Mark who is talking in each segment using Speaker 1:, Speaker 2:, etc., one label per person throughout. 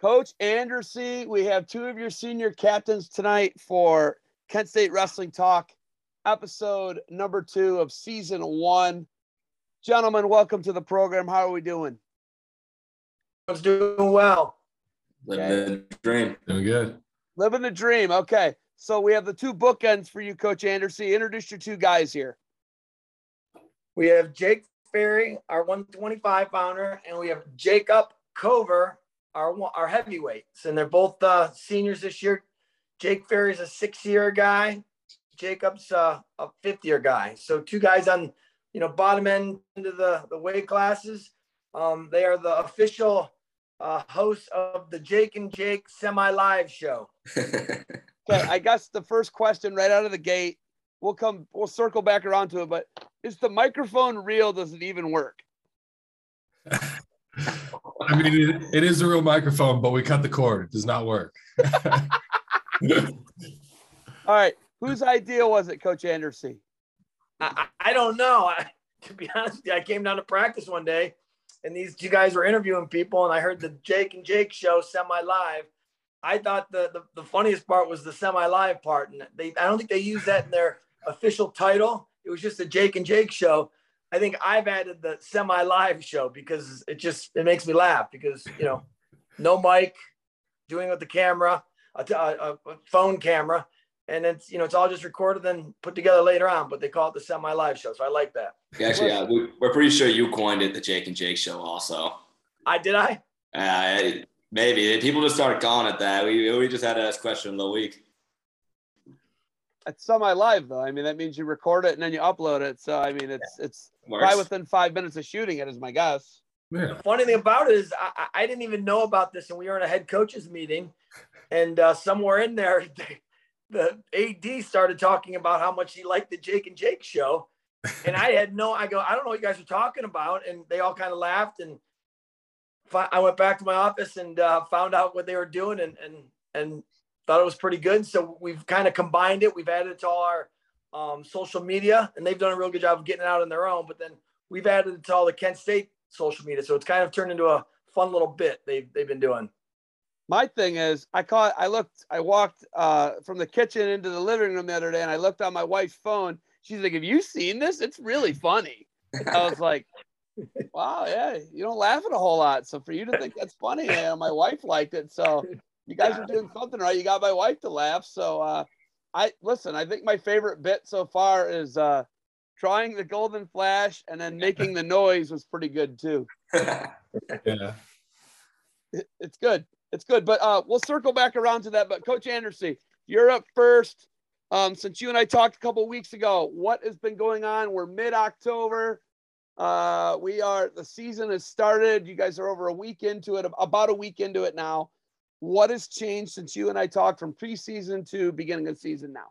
Speaker 1: Coach Andrassy, we have two of your senior captains tonight for Kent State Wrestling Talk, episode number two of season one. Gentlemen, welcome to the program. How are we doing?
Speaker 2: was doing well.
Speaker 3: Living the dream.
Speaker 4: Doing good.
Speaker 1: Living the dream. Okay. So we have the two bookends for you, Coach Andrassy. Introduce your two guys here.
Speaker 2: We have Jake Ferri, our 125 pounder, and we have Jacob Cover, our our heavyweights, and they're both uh, seniors this year. Jake Ferri's a six-year guy. Jacob's uh, a fifth-year guy. So two guys on, you know, bottom end of the the weight classes. Um, they are the official uh, host of the Jake and Jake semi live show.
Speaker 1: okay, I guess the first question right out of the gate, we'll come, we'll circle back around to it, but is the microphone real? Does it even work?
Speaker 4: I mean, it, it is a real microphone, but we cut the cord. It does not work.
Speaker 1: All right. Whose idea was it, Coach Andrassy?
Speaker 2: I, I don't know. I, to be honest, you, I came down to practice one day and these two guys were interviewing people, and I heard the Jake and Jake show semi live. I thought the, the, the funniest part was the semi live part, and they I don't think they used that in their official title. It was just the Jake and Jake show. I think I've added the semi live show because it just it makes me laugh because you know no mic, doing it with the camera, a, a, a phone camera, and it's you know it's all just recorded then put together later on but they call it the semi live show so i like that.
Speaker 3: Actually yeah we, are pretty sure you coined it the jake and jake show also.
Speaker 2: I did i?
Speaker 3: Uh, maybe. People just started calling it that. We, we just had to ask question of the week
Speaker 1: it's semi live though i mean that means you record it and then you upload it so i mean it's it's Works. probably within five minutes of shooting it is my guess
Speaker 2: yeah. the funny thing about it is I, I didn't even know about this and we were in a head coaches meeting and uh, somewhere in there they, the AD started talking about how much he liked the Jake and Jake show. And I had no, I go, I don't know what you guys are talking about. And they all kind of laughed. And I went back to my office and uh, found out what they were doing and, and, and thought it was pretty good. So we've kind of combined it. We've added it to all our um, social media and they've done a real good job of getting it out on their own. But then we've added it to all the Kent State social media. So it's kind of turned into a fun little bit they've, they've been doing
Speaker 1: my thing is I caught I looked I walked uh, from the kitchen into the living room the other day and I looked on my wife's phone. She's like, "Have you seen this? It's really funny." I was like, "Wow, yeah, you don't laugh at a whole lot, so for you to think that's funny, yeah, my wife liked it. So you guys are doing something right. You got my wife to laugh. So uh, I listen. I think my favorite bit so far is uh, trying the golden flash and then making the noise was pretty good too.
Speaker 4: yeah,
Speaker 1: it, it's good it's good. But uh, we'll circle back around to that. But Coach Andrassy, you're up first. Um, since you and I talked a couple weeks ago, what has been going on? We're mid October. Uh, we are the season has started. You guys are over a week into it, about a week into it now. What has changed since you and I talked from preseason to beginning of season now?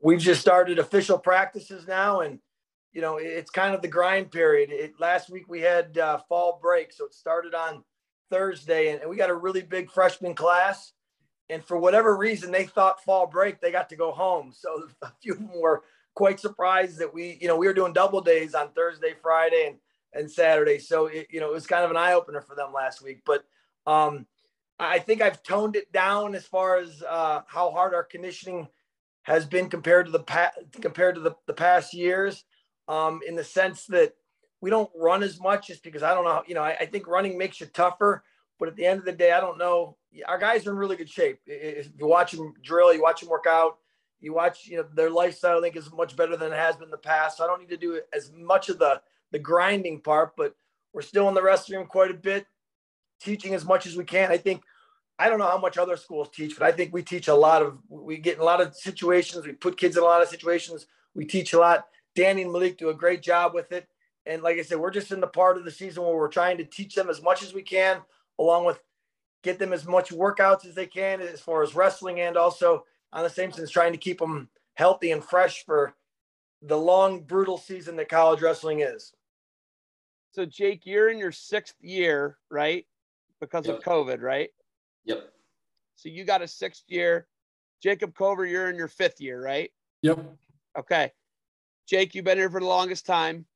Speaker 2: We've just started official practices now, and you know it's kind of the grind period. It, last week we had uh, fall break, so it started on Thursday, and we got a really big freshman class. And for whatever reason, they thought fall break they got to go home. So a few of them were quite surprised that we, you know, we were doing double days on Thursday, Friday, and and Saturday. So it, you know, it was kind of an eye opener for them last week. But um, I think I've toned it down as far as uh, how hard our conditioning has been compared to the past compared to the, the past years. Um, in the sense that we don't run as much just because I don't know. You know, I, I, think running makes you tougher, but at the end of the day, I don't know. Our guys are in really good shape. If you watch them drill, you watch them work out, you watch, you know, their lifestyle. I think is much better than it has been in the past. So I don't need to do as much of the the grinding part, but we're still in the restroom quite a bit, teaching as much as we can. I think. I don't know how much other schools teach, but I think we teach a lot of. We get in a lot of situations. We put kids in a lot of situations. We teach a lot. Danny and Malik do a great job with it and like I said, we're just in the part of the season where we're trying to teach them as much as we can, along with get them as much workouts as they can as far as wrestling and also on the same sense trying to keep them healthy and fresh for the long brutal season that college wrestling is.
Speaker 1: So Jake, you're in your sixth year, right? Because yep. of COVID, right?
Speaker 3: Yep.
Speaker 1: So you got a sixth year. Jacob Cover, you're in your fifth year, right?
Speaker 4: Yep.
Speaker 1: Okay. Jake, you've been here for the longest time.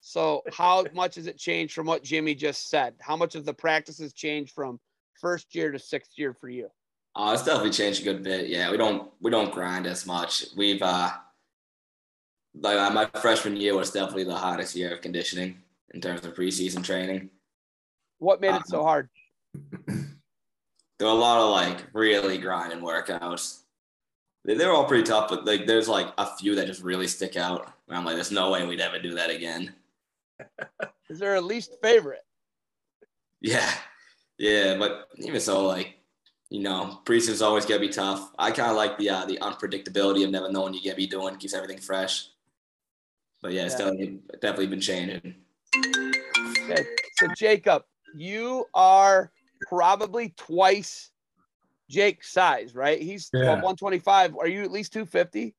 Speaker 1: So how much has it changed from what Jimmy just said? How much of the practices changed from first year to sixth year for you?
Speaker 3: Uh, it's definitely changed a good bit. Yeah, we don't we don't grind as much. We've uh like uh, my freshman year was definitely the hottest year of conditioning in terms of preseason training.
Speaker 1: What made it so
Speaker 3: Um,
Speaker 1: hard?
Speaker 3: There were a lot of like really grinding workouts. They're all pretty tough, but like there's like a few that just really stick out. And I'm like, there's no way we'd ever do that again.
Speaker 1: Is there a least favorite?
Speaker 3: Yeah, yeah, but even so, like you know, preseason's always gonna be tough. I kind of like the uh, the unpredictability of never knowing you're gonna be doing. Keeps everything fresh. But yeah, it's
Speaker 1: Yeah.
Speaker 3: definitely definitely been changing.
Speaker 1: Okay. So Jacob, you are probably twice Jake's size, right? He's
Speaker 4: Yeah.
Speaker 1: 125. Are you at least 250?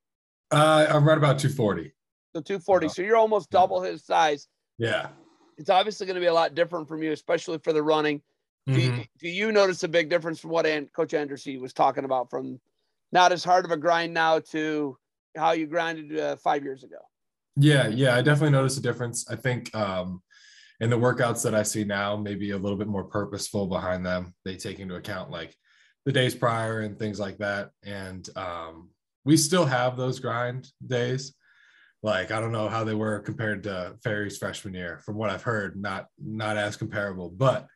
Speaker 4: Uh, I'm right about 240.
Speaker 1: So 240. So you're almost double his size.
Speaker 4: Yeah.
Speaker 1: It's obviously going to be a lot different from you, especially for the running. Do,
Speaker 4: Mhm.
Speaker 1: you, do you notice a big difference from what Coach Andrassy was talking about from not as hard of a grind now to how you grinded uh, five years ago?
Speaker 4: Yeah, yeah, I definitely noticed a difference. I think um, in the workouts that I see now, maybe a little bit more purposeful behind them. They take into account like the days prior and things like that. And um, we still have those grind days. Like I don't know how they were compared to Ferri's freshman year. From what I've heard, not not as comparable. But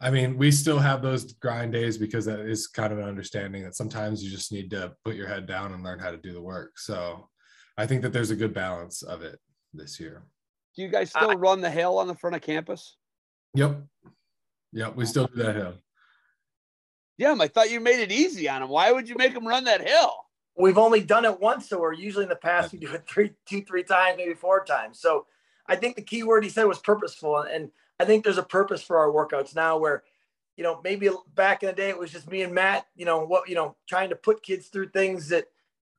Speaker 4: I mean, we still have those grind days because that is kind of an understanding that sometimes you just need to put your head down and learn how to do the work. So I think that there's a good balance of it this year.
Speaker 1: Do you guys still run the hill on the front of campus?
Speaker 4: Yep. Yep. We still do that hill.
Speaker 1: Jim, I thought you made it easy on him. Why would you make him run that hill?
Speaker 2: We've only done it once, so we're usually in the past we do it three, two, three times, maybe four times. So I think the key word he said was purposeful, and I think there's a purpose for our workouts now. Where, you know, maybe back in the day it was just me and Matt. You know what? You know, trying to put kids through things that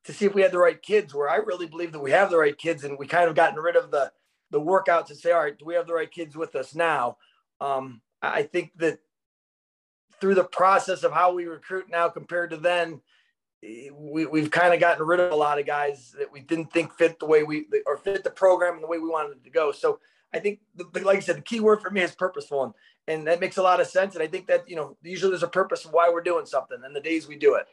Speaker 2: to see if we had the right kids. Where I really believe that we have the right kids, and we kind of gotten rid of the the workouts and say, all right, do we have the right kids with us now? Um, I think that through the process of how we recruit now compared to then, eh, we, we've kind of gotten rid of a lot of guys that we didn't think fit the way we or fit the program and the way we wanted it to go. So I think, like I said, the key word for me is purposeful, and, and that makes a lot of sense. And I think that you know usually there's a purpose of why we're doing something, and the days we do it.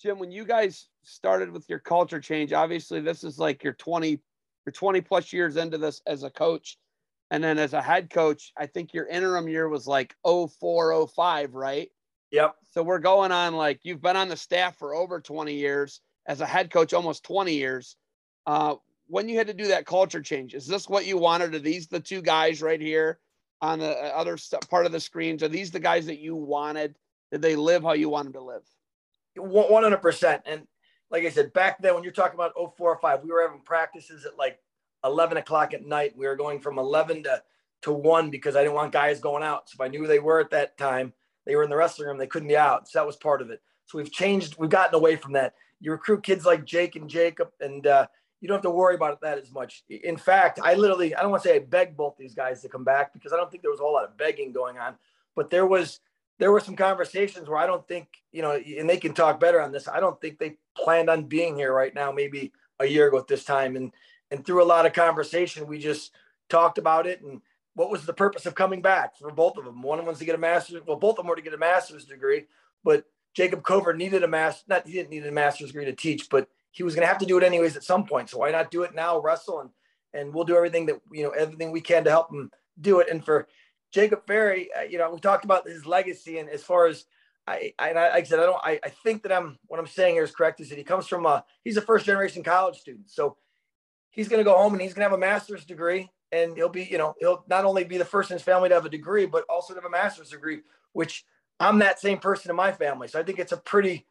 Speaker 1: Jim, when you guys started with your culture change, obviously this is like your 20, your 20 plus years into this as a coach. And then as a head coach, I think your interim year was like 04, 05, right?
Speaker 2: Yep.
Speaker 1: So we're going on like you've been on the staff for over 20 years as a head coach, almost 20 years. Uh, when you had to do that culture change, is this what you wanted? Are these the two guys right here on the uh, other part of the screens? Are these the guys that you wanted? Did they live how you wanted to live?
Speaker 2: One hundred percent. And like I said, back then when you're talking about 04 or 05, we were having practices at like 11 o'clock at night. We were going from 11 to, to one because I didn't want guys going out. So if I knew they were at that time, they were in the wrestling room, they couldn't be out. So that was part of it. So we've changed, we've gotten away from that. You recruit kids like Jake and Jacob, and uh, you don't have to worry about that as much. In fact, I literally, I don't want to say I begged both these guys to come back because I don't think there was a whole lot of begging going on, but there was, there were some conversations where I don't think, you know, and they can talk better on this. I don't think they planned on being here right now, maybe a year ago at this time. And, and through a lot of conversation, we just talked about it and what was the purpose of coming back for both of them. One of them was to get a master's. Well, both of them were to get a master's degree, but Jacob Cover needed a master. Not he didn't need a master's degree to teach, but he was going to have to do it anyways at some point. So why not do it now, Russell? and and we'll do everything that you know everything we can to help him do it. And for Jacob Ferri, uh, you know, we talked about his legacy, and as far as I, I, like I said, I don't, I, I think that I'm, what I'm saying here is correct. Is that he comes from a, he's a first generation college student, so he's going to go home and he's going to have a master's degree, and he'll be, you know, he'll not only be the first in his family to have a degree, but also to have a master's degree, which I'm that same person in my family. So I think it's a pretty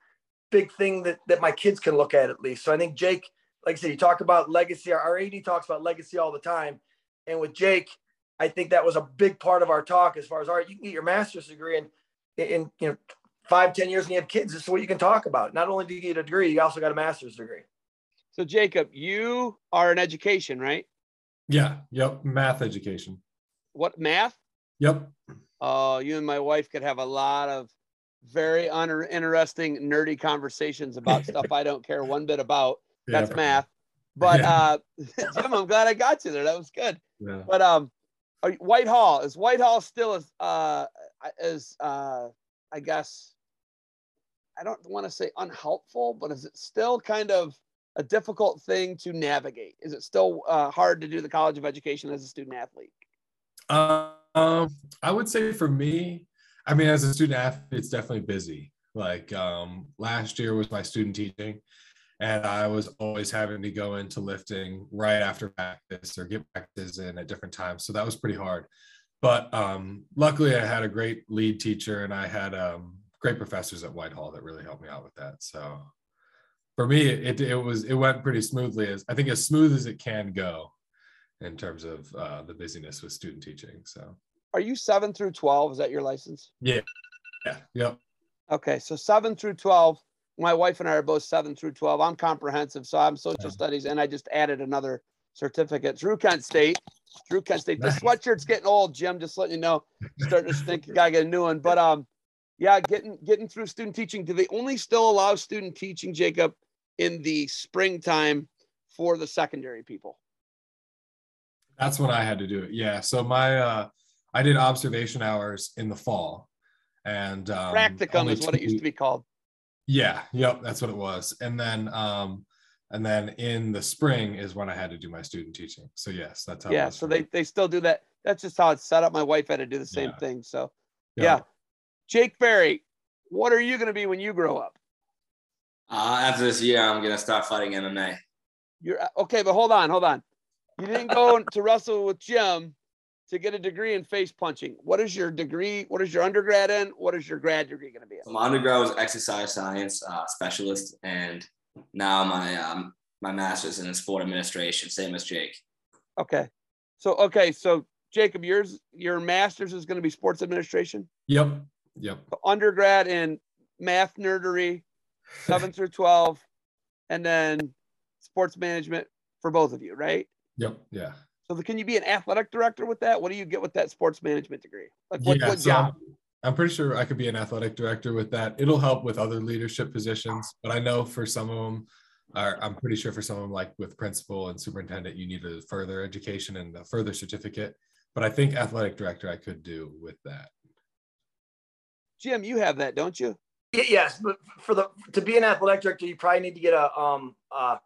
Speaker 2: big thing that that my kids can look at at least. So I think Jake, like I said, you talk about legacy. Our, AD talks about legacy all the time, and with Jake, I think that was a big part of our talk as far as all right, you can get your master's degree and in, in you know five, ten years and you have kids, this is what you can talk about. Not only do you get a degree, you also got a master's degree.
Speaker 1: So Jacob, you are in education, right?
Speaker 4: Yeah. Yep. Math education.
Speaker 1: What math?
Speaker 4: Yep.
Speaker 1: Oh, you and my wife could have a lot of very uninteresting, nerdy conversations about stuff I don't care one bit about.
Speaker 4: Yeah,
Speaker 1: That's math. But
Speaker 4: Yeah.
Speaker 1: uh, Jim, I'm glad I got you there. That was good.
Speaker 4: Yeah.
Speaker 1: But um, are Whitehall is Whitehall still as uh, as uh, I guess I don't want to say unhelpful, but is it still kind of a difficult thing to navigate? Is it still uh, hard to do the College of Education as a student athlete?
Speaker 4: Um, I would say for me, I mean, as a student athlete, it's definitely busy. Like um, last year was my student teaching, and I was always having to go into lifting right after practice or get practice in at different times. So that was pretty hard. But um, luckily, I had a great lead teacher, and I had um, great professors at Whitehall that really helped me out with that. So for me, it, it was it went pretty smoothly. As I think as smooth as it can go in terms of uh, the busyness with student teaching. So
Speaker 1: are you seven through twelve? Is that your license?
Speaker 4: Yeah. Yeah. Yep.
Speaker 1: Okay, so seven through twelve. My wife and I are both seven through twelve. I'm comprehensive, so I'm social yeah. studies, and I just added another certificate through Kent State. Through Kent State. Nice. The sweatshirt's getting old, Jim. Just letting you know, starting to think you gotta get a new one. But um, yeah, getting getting through student teaching. Do they only still allow student teaching, Jacob, in the springtime for the secondary people?
Speaker 4: That's when I had to do it. Yeah. So my uh I did observation hours in the fall. And um
Speaker 1: practicum is what it used to be called.
Speaker 4: Yeah, yep, that's what it was. And then um and then in the spring is when I had to do my student teaching. So yes, that's how
Speaker 1: Yeah, so they they still do that. That's just how it's set up. My wife had to do the same yeah. thing. So yeah. yeah. Jake Ferri, what are you going to be when you grow up?
Speaker 3: Uh, after this year, I'm going to start fighting MMA.
Speaker 1: You're okay, but hold on, hold on. You didn't go to wrestle with Jim to get a degree in face punching. What is your degree? What is your undergrad in? What is your grad degree going to be? In?
Speaker 3: So my undergrad was exercise science uh, specialist, and now my um, my master's in sport administration, same as Jake.
Speaker 1: Okay, so okay, so Jacob, yours your master's is going to be sports administration.
Speaker 4: Yep. Yep.
Speaker 1: Undergrad in math nerdery, seven through 12, and then sports management for both of you, right?
Speaker 4: Yep. Yeah.
Speaker 1: So can you be an athletic director with that? What do you get with that sports management degree? Like what,
Speaker 4: yeah, what so job? I'm pretty sure I could be an athletic director with that. It'll help with other leadership positions, but I know for some of them, I'm pretty sure for some of them, like with principal and superintendent, you need a further education and a further certificate. But I think athletic director I could do with that.
Speaker 1: Jim, you have that, don't you?
Speaker 2: Yes, but for the to be an athletic director, you probably need to get a um uh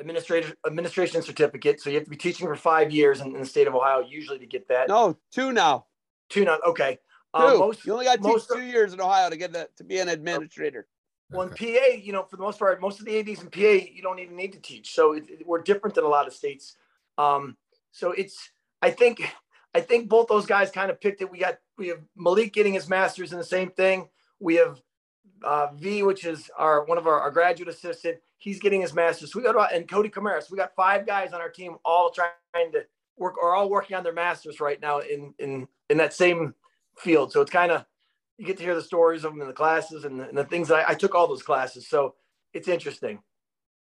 Speaker 2: administrative administration certificate. So you have to be teaching for five years in, in the state of Ohio, usually to get that.
Speaker 1: No, two now.
Speaker 2: Two now. Okay.
Speaker 1: Two. Um, most, you only got to teach two years in Ohio to get that to be an administrator.
Speaker 2: Well, in PA, you know, for the most part, most of the ads in PA, you don't even need to teach. So it, it, we're different than a lot of states. Um, so it's, I think, I think both those guys kind of picked it. We got we have Malik getting his master's in the same thing. We have uh, V, which is our one of our, our graduate assistant. He's getting his master's. We got about, and Cody Camaris. We got five guys on our team, all trying to work, or all working on their masters right now in in in that same field. So it's kind of you get to hear the stories of them in the classes and the, and the things that I, I took all those classes. So it's interesting.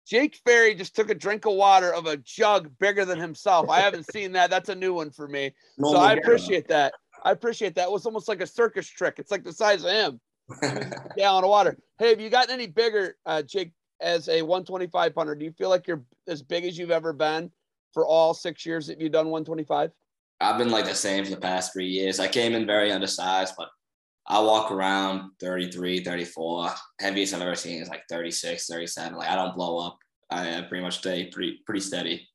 Speaker 1: Jake Ferri just took a drink of water of a jug bigger than himself. I haven't seen that. That's a new one for me. No, so I appreciate that. I appreciate that. It was almost like a circus trick. It's like the size of him. gallon of water. Hey, have you gotten any bigger, uh, Jake, as a 125 pounder? Do you feel like you're as big as you've ever been for all six years that you've done 125?
Speaker 3: I've been like the same for the past three years. I came in very undersized, but I walk around 33, 34. Heaviest I've ever seen is like 36, 37. Like I don't blow up. I pretty much stay pretty pretty steady.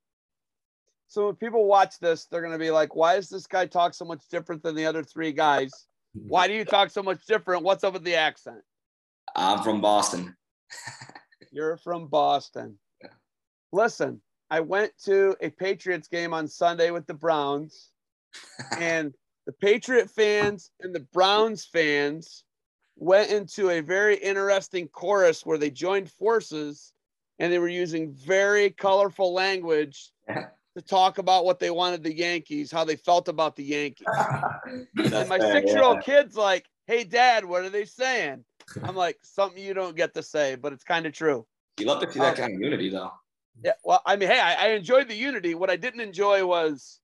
Speaker 1: So when people watch this, they're gonna be like, "Why does this guy talk so much different than the other three guys? Why do you talk so much different? What's up with the accent?"
Speaker 3: I'm from Boston.
Speaker 1: You're from Boston. Yeah. Listen, I went to a Patriots game on Sunday with the Browns, and the Patriot fans and the Browns fans went into a very interesting chorus where they joined forces and they were using very colorful language to talk about what they wanted the Yankees, how they felt about the Yankees. and my six year old kid's like, Hey, dad, what are they saying? I'm like, Something you don't get to say, but it's kind of true.
Speaker 3: You love to see that kind of unity, though.
Speaker 1: Yeah. Well, I mean, hey, I, I enjoyed the unity. What I didn't enjoy was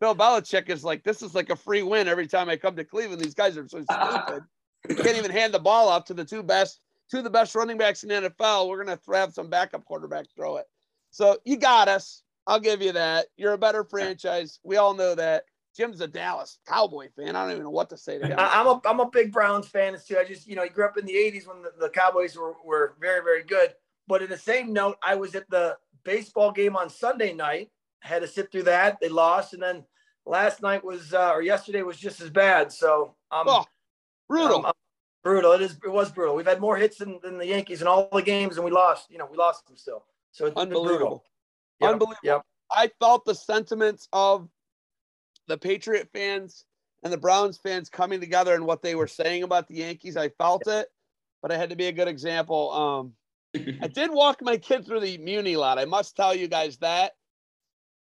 Speaker 1: Bill Belichick is like, this is like a free win every time I come to Cleveland. These guys are so stupid. you can't even hand the ball off to the two best, two of the best running backs in the NFL. We're gonna have some backup quarterback throw it. So you got us. I'll give you that. You're a better franchise. We all know that. Jim's a Dallas Cowboy fan. I don't even know what to say to him.
Speaker 2: I'm a I'm a big Browns fan too. I just you know he grew up in the '80s when the, the Cowboys were were very very good. But in the same note, I was at the baseball game on Sunday night. Had to sit through that. They lost, and then last night was uh, or yesterday was just as bad. So um,
Speaker 1: Oh, brutal.
Speaker 2: um, um, brutal. It is. It was brutal. We've had more hits than, than the Yankees in all the games, and we lost. You know, we lost them still. So it's
Speaker 1: Unbelievable.
Speaker 2: Yep,
Speaker 1: Unbelievable.
Speaker 2: Yep.
Speaker 1: I felt the sentiments of the Patriot fans and the Browns fans coming together and what they were saying about the Yankees. I felt it, but I had to be a good example. Um, I did walk my kid through the Muni lot. I must tell you guys that.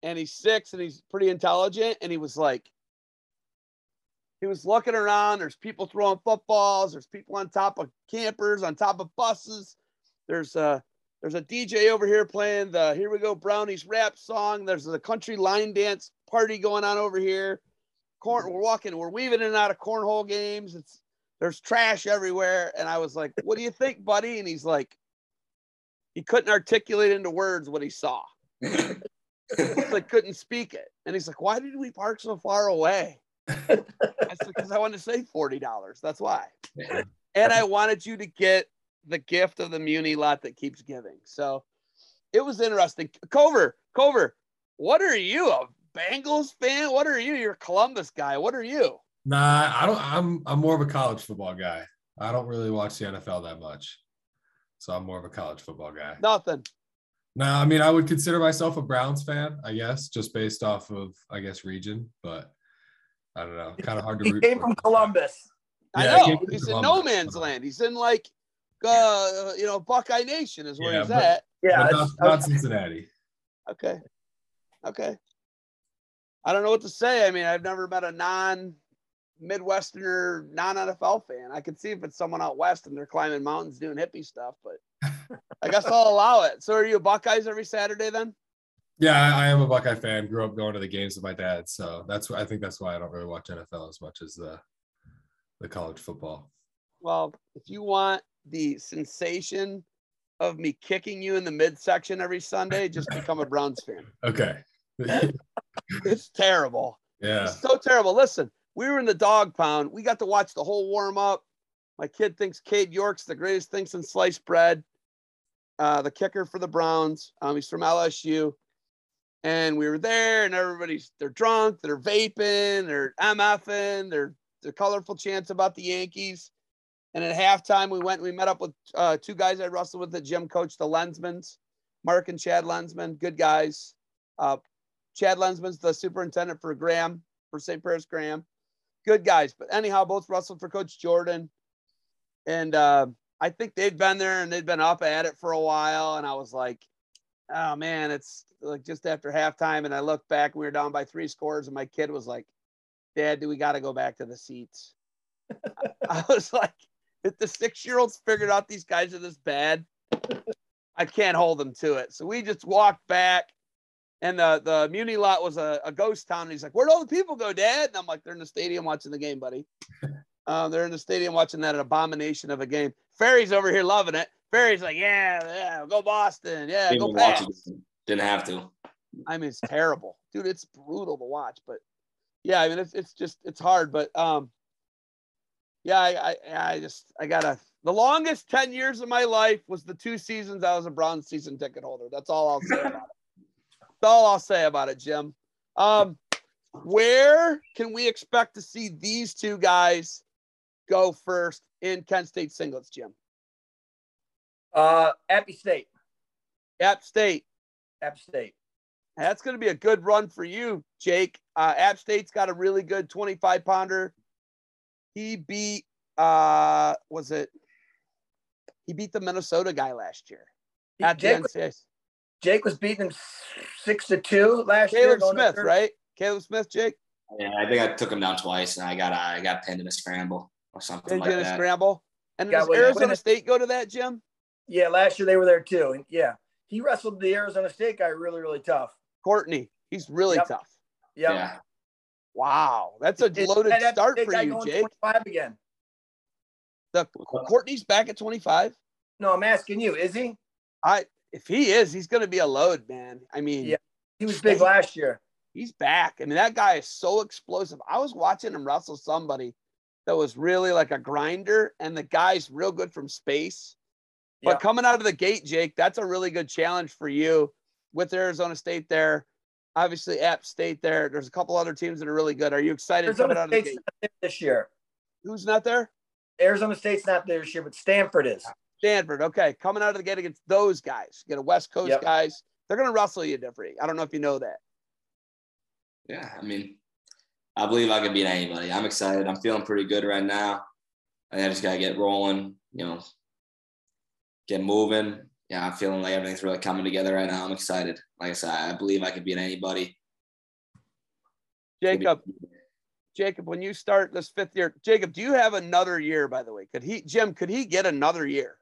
Speaker 1: And he's six and he's pretty intelligent. And he was like, he was looking around. There's people throwing footballs. There's people on top of campers, on top of buses. There's a there's a DJ over here playing the Here We Go Brownies rap song. There's a country line dance party going on over here. Corn, we're walking, we're weaving in and out of cornhole games. It's there's trash everywhere. And I was like, What do you think, buddy? And he's like, he couldn't articulate into words what he saw. Like couldn't speak it. And he's like, Why did we park so far away? I said, because I wanted to save forty dollars. That's why. And I wanted you to get the gift of the Muni lot that keeps giving. So it was interesting. Cover, Cover, what are you? A Bengals fan? What are you? You're a Columbus guy. What are you?
Speaker 4: Nah, I don't. I'm I'm more of a college football guy. I don't really watch the NFL that much, so I'm more of a college football guy.
Speaker 1: Nothing.
Speaker 4: No, I mean I would consider myself a Browns fan, I guess, just based off of I guess region, but I don't know, kind of hard to.
Speaker 2: He
Speaker 4: root
Speaker 2: came from Columbus.
Speaker 1: I
Speaker 4: Yeah, I
Speaker 1: know.
Speaker 4: came from
Speaker 1: He's in no man's land. He's in like uh you know, Buckeye Nation is where
Speaker 4: Yeah,
Speaker 1: he's
Speaker 4: but-
Speaker 1: at.
Speaker 2: Yeah,
Speaker 4: but
Speaker 2: that's-
Speaker 4: not, not Cincinnati.
Speaker 1: Okay. Okay. I don't know what to say. I mean, I've never met a non Midwesterner, non NFL fan. I could see if it's someone out west and they're climbing mountains doing hippie stuff, but I guess I'll allow it. So are you Buckeyes every Saturday then?
Speaker 4: Yeah, I, I am a Buckeye fan. Grew up going to the games with my dad, so that's I think that's why I don't really watch NFL as much as the the college football.
Speaker 1: Well, if you want the sensation of me kicking you in the midsection every Sunday, just become a Browns fan.
Speaker 4: Okay.
Speaker 1: It's terrible.
Speaker 4: yeah.
Speaker 1: It's so terrible. Listen, we were in the dog pound. We got to watch the whole warm up. My kid thinks Cade York's the greatest thing since sliced bread. Uh, the kicker for the Browns. Um, he's from LSU. And we were there, and everybody's they're drunk, they're vaping, they're MFing, they're they're colorful chants about the Yankees. And at halftime, we went we met up with uh, two guys I wrestled with at gym coach, the Lensmans, Mark and Chad Lensman, good guys. Uh, Chad Lensman's the superintendent for Graham, for St. Paris Graham. Good guys. But anyhow, both wrestled for Coach Jordan. And uh, I think they'd been there and they'd been up at it for a while. And I was like, oh man, it's like just after halftime. And I looked back, we were down by three scores. And my kid was like, Dad, do we got to go back to the seats? I was like, if the six year olds figured out these guys are this bad, I can't hold them to it. So we just walked back and the the Muni lot was a, a ghost town. And he's like, "Where'd all the people go, Dad?" And I'm like, "They're in the stadium watching the game, buddy. Um, they're in the stadium watching that abomination of a game." Ferri's over here loving it. Ferri's like, "Yeah, yeah, go Boston, yeah,
Speaker 3: Didn't
Speaker 1: go Pats."
Speaker 3: Didn't have to.
Speaker 1: I mean, it's terrible, dude. It's brutal to watch, but yeah, I mean, it's it's just it's hard, but um, yeah, I I, I just I gotta. The longest ten years of my life was the two seasons I was a Browns season ticket holder. That's all I'll say about it. That's all I'll say about it, Jim. Um, where can we expect to see these two guys go first in Kent State singlets, Jim?
Speaker 2: Uh, Appy State.
Speaker 1: App State.
Speaker 2: App State.
Speaker 1: That's going to be a good run for you, Jake. Uh, App State's got a really good 25 pounder. He beat, uh, was it? He beat the Minnesota guy last year at the
Speaker 2: Jake,
Speaker 1: NCAA.
Speaker 2: Jake was beating him six to two last year.
Speaker 1: Caleb Smith,
Speaker 2: third.
Speaker 1: right? Caleb Smith, Jake.
Speaker 3: Yeah, I think I took him down twice, and I got I got pinned in a scramble or something
Speaker 1: Did
Speaker 3: like
Speaker 1: you in a
Speaker 3: that.
Speaker 1: scramble? And
Speaker 2: Yeah,
Speaker 1: does
Speaker 2: well,
Speaker 1: Arizona
Speaker 2: when-
Speaker 1: State go to that, Jim?
Speaker 2: Yeah, last year they were there too. And yeah, he wrestled the Arizona State guy really, really tough.
Speaker 1: Courtney. He's really
Speaker 2: Yep.
Speaker 1: tough.
Speaker 2: Yep.
Speaker 3: Yeah,
Speaker 1: Wow. That's a loaded
Speaker 2: that
Speaker 1: start for you, Jake.
Speaker 2: 25 again.
Speaker 1: The Courtney's back at 25.
Speaker 2: No, I'm asking you. Is he?
Speaker 1: I if he is, he's going to be a load, man. I mean,
Speaker 2: Yeah. He was big last year.
Speaker 1: He's back. I mean, that guy is so explosive. I was watching him wrestle somebody that was really like a grinder, and the guy's real good from space. But
Speaker 2: Yeah.
Speaker 1: coming out of the gate, Jake, that's a really good challenge for you with Arizona State there. Obviously, App State there. There's a couple other teams that are really good. Are you excited coming
Speaker 2: Arizona
Speaker 1: out of the
Speaker 2: State's
Speaker 1: gate?
Speaker 2: not this year.
Speaker 1: Who's not there?
Speaker 2: Arizona State's not there this year, but Stanford is.
Speaker 1: Stanford. Okay, coming out of the gate against those guys. You get a West Coast
Speaker 2: Yep.
Speaker 1: guys. They're gonna wrestle you different. I don't know if you know that.
Speaker 3: Yeah, I mean, I believe I can beat anybody. I'm excited. I'm feeling pretty good right now. I I just gotta get rolling, you know, get moving. Yeah, I'm feeling like everything's really coming together right now. I'm excited. Like I said, I believe I can beat anybody.
Speaker 1: Jacob, Jacob, when you start this fifth year, Jacob, do you have another year? By the way, could he, Jim? Could he get another year?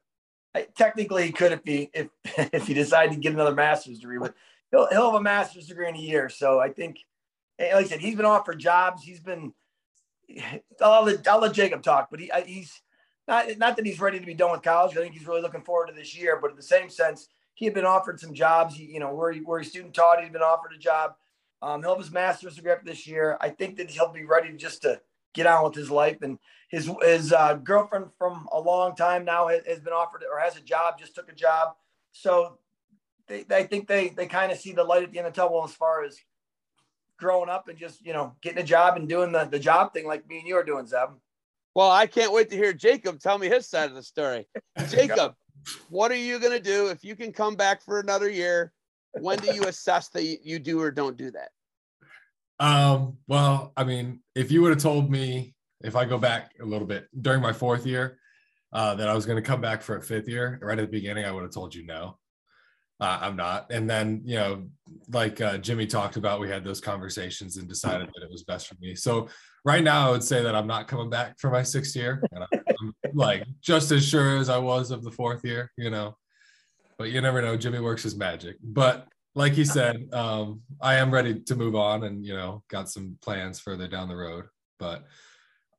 Speaker 2: I- Technically, he could if he if if he decided to get another master's degree, but he'll he'll have a master's degree in a year. So I think, like I said, he's been offered jobs. He's been. I'll let, I'll let Jacob talk, but he he's not not that he's ready to be done with college. I think he's really looking forward to this year. But in the same sense, he had been offered some jobs. He, you know, where he, where he's student taught, he's been offered a job. Um, he'll have his master's degree this year. I think that he'll be ready just to get on with his life. And his his uh, girlfriend from a long time now has, has been offered or has a job, just took a job. So they, they think they they kind of see the light at the end of the tunnel as far as growing up and just you know getting a job and doing the, the job thing like me and you are doing, Zeb.
Speaker 1: Well, I can't wait to hear Jacob tell me his side of the story. Jacob, what are you gonna do if you can come back for another year? When do you assess that you- you do or don't do that?
Speaker 4: Um, well, I mean, if you would have told me if I go back a little bit during my fourth year, uh, I'm not. And then, you know, like uh, Jimmy talked about, we had those conversations and decided that it was best for me. So right now, I would say that I'm not coming back for my sixth year. And I'm like just as sure as I was of the fourth year, you know. But you never know. Jimmy works his magic. But like he said, um, I am ready to move on and, you know, got some plans further down the road. But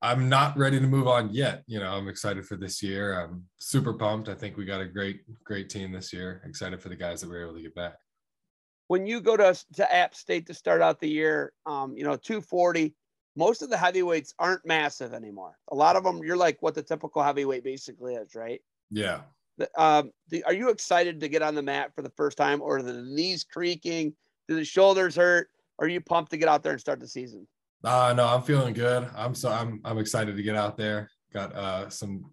Speaker 4: I'm not ready to move on yet. You know, I'm excited for this year. I'm super pumped. I think we got a great, great team this year. Excited for the guys that we were able to get back.
Speaker 1: When you go to to App State to start out the year, um, you know, 240. Most of the heavyweights aren't massive anymore. A lot of them, you're like what the typical heavyweight basically is, right?
Speaker 4: Yeah.
Speaker 1: The- Um, the, are you excited to get on the mat for the first time, or the knees creaking? Do the shoulders hurt? Are you pumped to get out there and start the season?
Speaker 4: Uh no, I'm feeling good. I'm so I'm I'm excited to get out there. Got uh some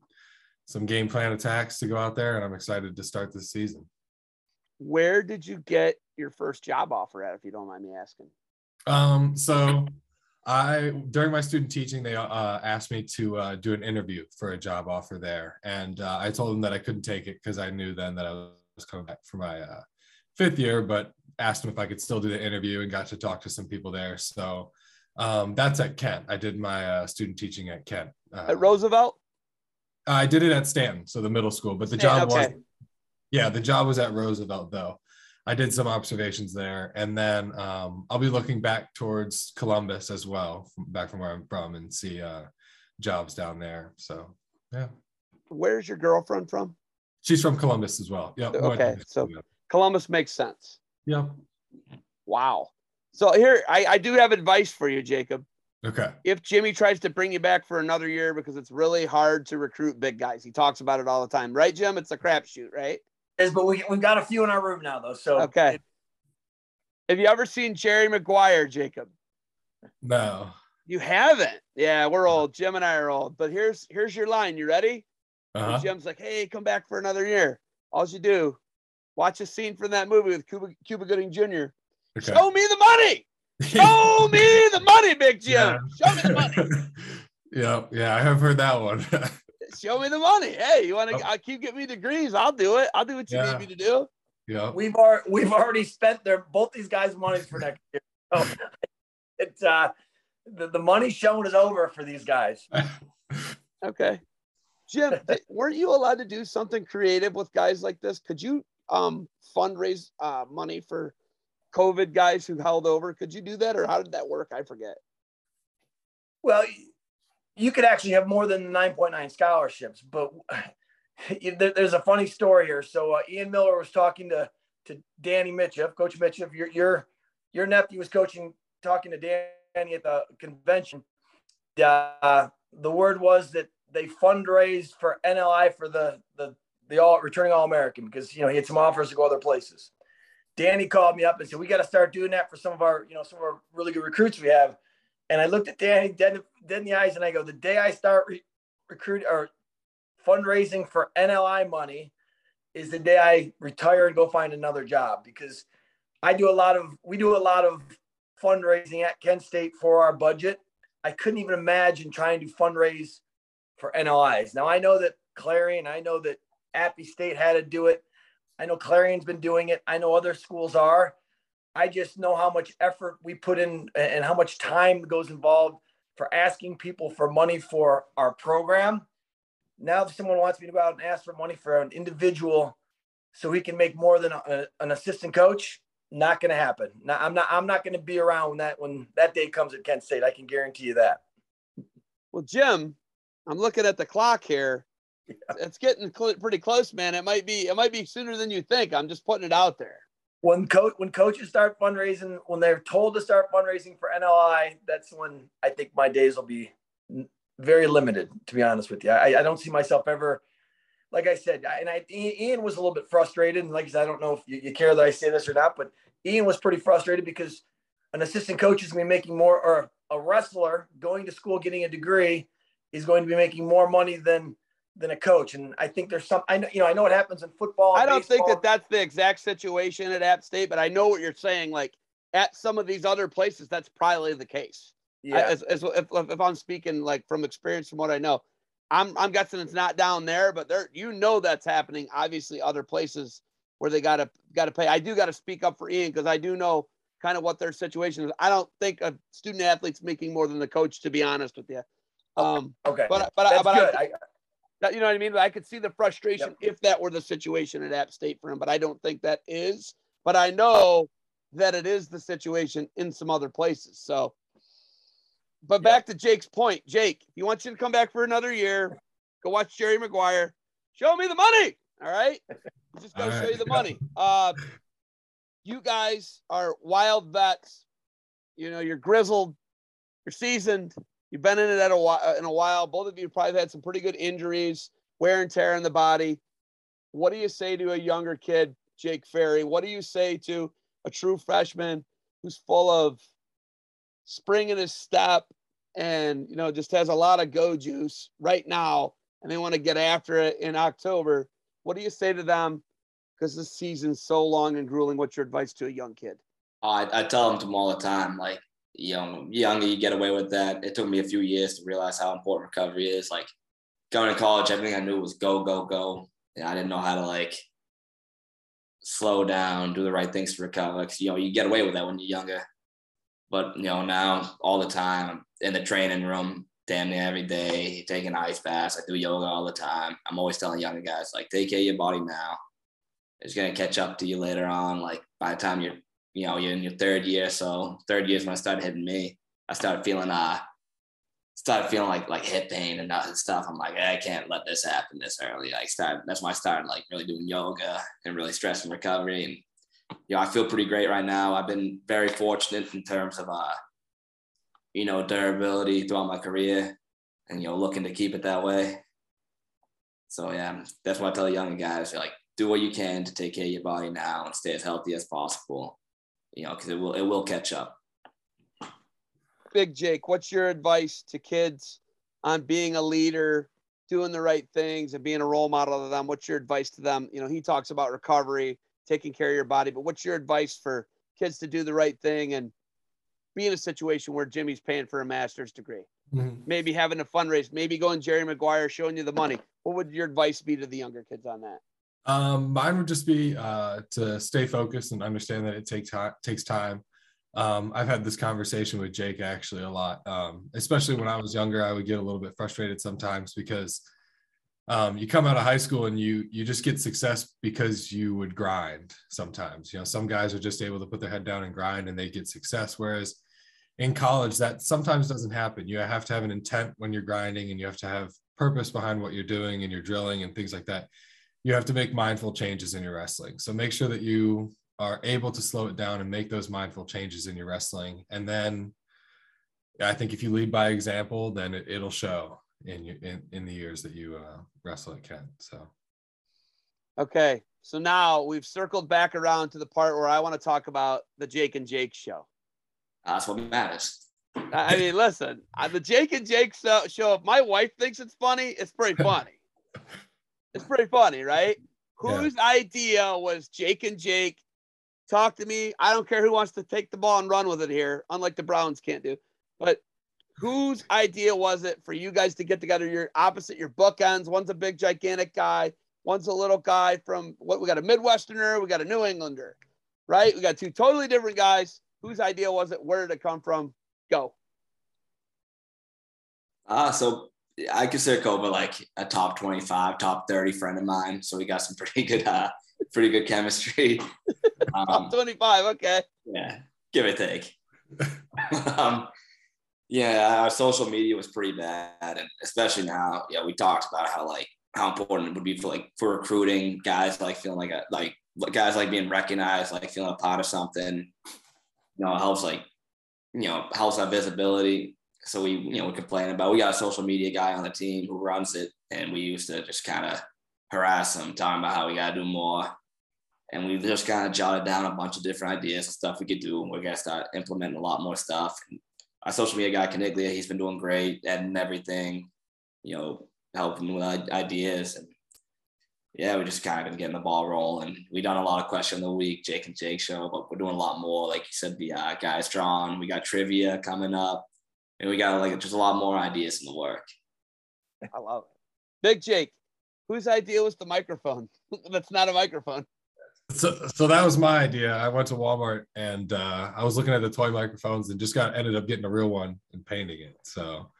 Speaker 4: some game plan attacks to go out there and I'm excited to start this season.
Speaker 1: Where did you get your first job offer at, if you don't mind me asking?
Speaker 4: Um, so I during my student teaching, they uh, asked me to uh, do an interview for a job offer there, and uh, I told them that I couldn't take it because I knew then that I was coming back for my uh, fifth year. But asked them if I could still do the interview and got to talk to some people there. So um, that's at Kent. I did my uh, student teaching at Kent. Uh,
Speaker 1: At Roosevelt?
Speaker 4: I did it at Stanton, so the middle school, but the
Speaker 1: Stanton,
Speaker 4: job was yeah, the job was at Roosevelt though. I did some observations there, and then um, I'll be looking back towards Columbus as well, from, back from where I'm from, and see uh, jobs down there. So yeah,
Speaker 1: Where's your girlfriend from?
Speaker 4: she's from Columbus as well. Yeah.
Speaker 1: Okay, so- Columbus makes sense.
Speaker 4: yeah.
Speaker 1: Wow. So here, I, I do have advice for you, Jacob.
Speaker 4: Okay.
Speaker 1: If Jimmy tries to bring you back for another year because it's really hard to recruit big guys, he talks about it all the time, right, Jim? It's a crapshoot, right?
Speaker 2: Is but we we've got a few in our room now though. So
Speaker 1: Okay. Have you ever seen Jerry Maguire, Jacob?
Speaker 4: No.
Speaker 1: You haven't. Yeah, we're old. Jim and I are old. But here's here's your line. You ready? And
Speaker 4: Uh-huh.
Speaker 1: Jim's like, "Hey, come back for another year." All you do, watch a scene from that movie with Cuba, Cuba Gooding Jr.
Speaker 4: Okay.
Speaker 1: Show me the money. Show me the money, Big Jim. Show me the money.
Speaker 4: yeah. Yeah. I have heard that one.
Speaker 1: Show me the money. Hey, you want to?
Speaker 4: Oh.
Speaker 1: I keep getting me degrees. I'll do it. I'll do what you
Speaker 4: Yeah.
Speaker 1: need me to do.
Speaker 4: yeah.
Speaker 2: we've already we've already spent their both these guys' monies for next year. So it's uh the, the money shown is over for these guys.
Speaker 1: Okay. Jim, th- weren't you allowed to do something creative with guys like this? Could you um fundraise uh, money for COVID guys who held over? Could you do that, or how did that work? I forget.
Speaker 2: Well, you could actually have more than 9.9 scholarships, but there's a funny story here. So uh, Ian Miller was talking to to Danny Mitchell, Coach Mitchell. Your your your nephew was coaching talking to Danny at the convention, uh, the word was that they fundraised for NLI for the the the all returning All American because you know he had some offers to go other places. Danny called me up and said we got to start doing that for some of our you know some of our really good recruits we have. And I looked at Danny dead, dead in the eyes and I go, the day I start re- recruit or fundraising for NLI money is the day I retire and go find another job because I do a lot of we do a lot of fundraising at Kent State for our budget. I couldn't even imagine trying to fundraise for NLIs. Now I know that Clarion, I know that Appy State had to do it. I know Clarion's been doing it. I know other schools are. I just know how much effort we put in and how much time goes involved for asking people for money for our program. Now, if someone wants me to go out and ask for money for an individual so he can make more than a, an assistant coach, not going to happen. I'm not. I'm not going to be around when that when that day comes at Kent State. I can guarantee you that.
Speaker 1: Well, Jim, I'm looking at the clock here. Yeah. It's getting cl- pretty close, man. It might be. It might be sooner than you think. I'm just putting it out there.
Speaker 2: When coach when coaches start fundraising, when they're told to start fundraising for NLI, that's when I think my days will be very limited. To be honest with you, I, I don't see myself ever like I said, and I Ian was a little bit frustrated, and like I said, I don't know if you, you, care that I say this or not, but Ian was pretty frustrated because an assistant coach is going to be making more, or a wrestler going to school getting a degree is going to be making more money than than a coach. And I think there's some, I know, you know, I know what happens in football.
Speaker 1: I don't baseball. think that that's the exact situation at App State, but I know what you're saying. Like at some of these other places, that's probably the case. Yeah. I, as, as, if, if I'm speaking like from experience, from what I know, I'm I'm guessing it's not down there, but there you know that's happening. Obviously, other places where they gotta gotta pay. I do gotta speak up for Ian because I do know kind of what their situation is. I don't think a student athlete's making more than the coach, to be honest with you. Um,
Speaker 2: okay,
Speaker 1: but but that's but good. I, that, you know what I mean. I could see the frustration yep. if that were the situation at App State for him, but I don't think that is. But I know that it is the situation in some other places. So but back to Jake's point, Jake, if you want you to come back for another year, go watch Jerry Maguire. Show me the money. All right. Just go show you the money. Uh, you guys are wild vets. You know, you're grizzled, you're seasoned. You've been in it at a while, uh, in a while. Both of you probably had some pretty good injuries, wear and tear in the body. What do you say to a younger kid, Jake Ferri? What do you say to a true freshman who's full of spring in his step and you know just has a lot of go juice right now and they want to get after it in October, what do you say to them? Because this season's so long and grueling. What's your advice to a young kid?
Speaker 3: Oh, I, I tell them to them all the time, like, you know, younger, you get away with that. It took me a few years to realize how important recovery is. Like, going to college, everything I knew was go, go, go. And I didn't know how to, like, slow down, do the right things to recover. Cause, you know, you get away with that when you're younger. But you know, now all the time in the training room, damn near every day, taking ice baths. I do yoga all the time. I'm always telling younger guys, like, take care of your body now. It's gonna catch up to you later on. Like by the time you're, you know, you're in your third year. So third year is when I started hitting me. I started feeling uh started feeling like like hip pain and stuff. I'm like, I can't let this happen this early. Like start that's why I started like really doing yoga and really stress and recovery. And you know, I feel pretty great right now. I've been very fortunate in terms of, uh, you know, durability throughout my career and, you know, looking to keep it that way. So, yeah, that's what I tell the younger guys, like, do what you can to take care of your body now and stay as healthy as possible, you know, because it will, it will catch up.
Speaker 1: Big Jake, what's your advice to kids on being a leader, doing the right things and being a role model to them? What's your advice to them? You know, he talks about recovery taking care of your body. But what's your advice for kids to do the right thing and be in a situation where Jimmy's paying for a master's degree? Mm-hmm. Maybe having a fundraise, maybe going Jerry Maguire showing you the money. What would your advice be to the younger kids on that?
Speaker 4: Um, mine would just be uh, to stay focused and understand that it takes time. Takes time. Um, I've had this conversation with Jake actually a lot, um, especially when I was younger. I would get a little bit frustrated sometimes because um, you come out of high school and you you just get success because you would grind sometimes you know some guys are just able to put their head down and grind and they get success whereas in college that sometimes doesn't happen you have to have an intent when you're grinding and you have to have purpose behind what you're doing and you're drilling and things like that you have to make mindful changes in your wrestling so make sure that you are able to slow it down and make those mindful changes in your wrestling. And then I think if you lead by example, then it, will show in, your, in in the years that you uh, wrestle at Kent. So,
Speaker 1: okay, so now we've circled back around to the part where I want to talk about the Jake and Jake show.
Speaker 3: That's what matters.
Speaker 1: I mean, listen, the Jake and Jake show. If my wife thinks it's funny, it's pretty funny. it's pretty funny, right? Yeah. Whose idea was Jake and Jake? Talk to me. I don't care who wants to take the ball and run with it here, unlike the Browns can't do. But whose idea was it for you guys to get together? Your opposite, your bookends. One's a big, gigantic guy. One's a little guy from what we got a Midwesterner, we got a New Englander, right? We got two totally different guys. Whose idea was it? Where did it come from? Go.
Speaker 3: Ah, uh, so I consider Koba like a top 25, top 30 friend of mine. So we got some pretty good, uh, pretty good chemistry.
Speaker 1: Um, top 25. Okay.
Speaker 3: Yeah. Give or take. um, yeah, our social media was pretty bad. And especially now, yeah, we talked about how like, how important it would be for like, for recruiting guys, like feeling like a, like guys like being recognized, like feeling a part of something, you know, it helps like, you know, helps our visibility so we you know we complain about we got a social media guy on the team who runs it and we used to just kind of harass him talking about how we got to do more and we just kind of jotted down a bunch of different ideas and stuff we could do and we're to start implementing a lot more stuff and our social media guy Caniglia, he's been doing great adding everything you know helping with ideas and yeah, we just kind of been getting the ball rolling. We done a lot of question of the week, Jake and Jake show, but we're doing a lot more. Like you said, the uh, guys drawn. We got trivia coming up and we got like just a lot more ideas in the work.
Speaker 1: I love it. Big Jake, whose idea was the microphone? That's not a microphone.
Speaker 4: So, so that was my idea. I went to Walmart and uh, I was looking at the toy microphones and just got ended up getting a real one and painting it. So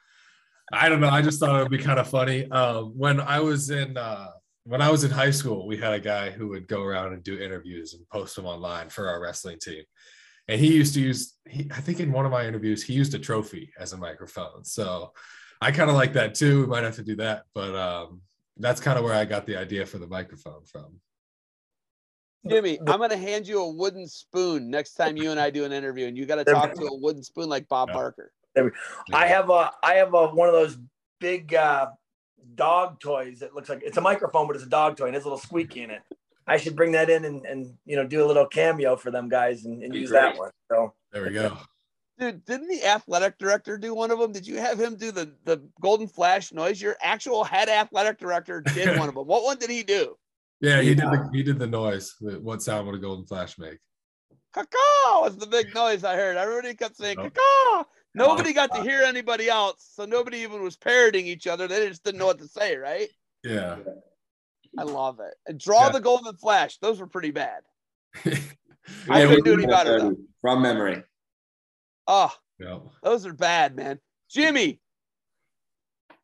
Speaker 4: I don't know. I just thought it would be kind of funny. Um, when I was in uh, when I was in high school, we had a guy who would go around and do interviews and post them online for our wrestling team and he used to use he, i think in one of my interviews he used a trophy as a microphone. So i kind of like that too. We might have to do that but um, that's kind of where i got the idea for the microphone from.
Speaker 1: Jimmy i'm going to hand you a wooden spoon next time you and i do an interview and you got to talk to a wooden spoon like bob yeah. barker.
Speaker 2: I have a i have a one of those big uh, dog toys that looks like it's a microphone but it's a dog toy and has a little squeaky in it I should bring that in and, and you know do a little cameo for them guys and, and use great. that one. So
Speaker 4: there we go.
Speaker 1: Dude, didn't the athletic director do one of them? Did you have him do the the golden flash noise? Your actual head athletic director did one of them. What one did he do?
Speaker 4: Yeah, he did the he did the noise. What sound would a golden flash make?
Speaker 1: Caw was the big noise I heard. Everybody kept saying nope. caw. Nobody got to hear anybody else, so nobody even was parroting each other. They just didn't know what to say, right?
Speaker 4: Yeah.
Speaker 1: I love it. And draw yeah. the golden flash. Those were pretty bad. I couldn't do any better though.
Speaker 3: From memory.
Speaker 1: Oh, yeah. those are bad, man. Jimmy,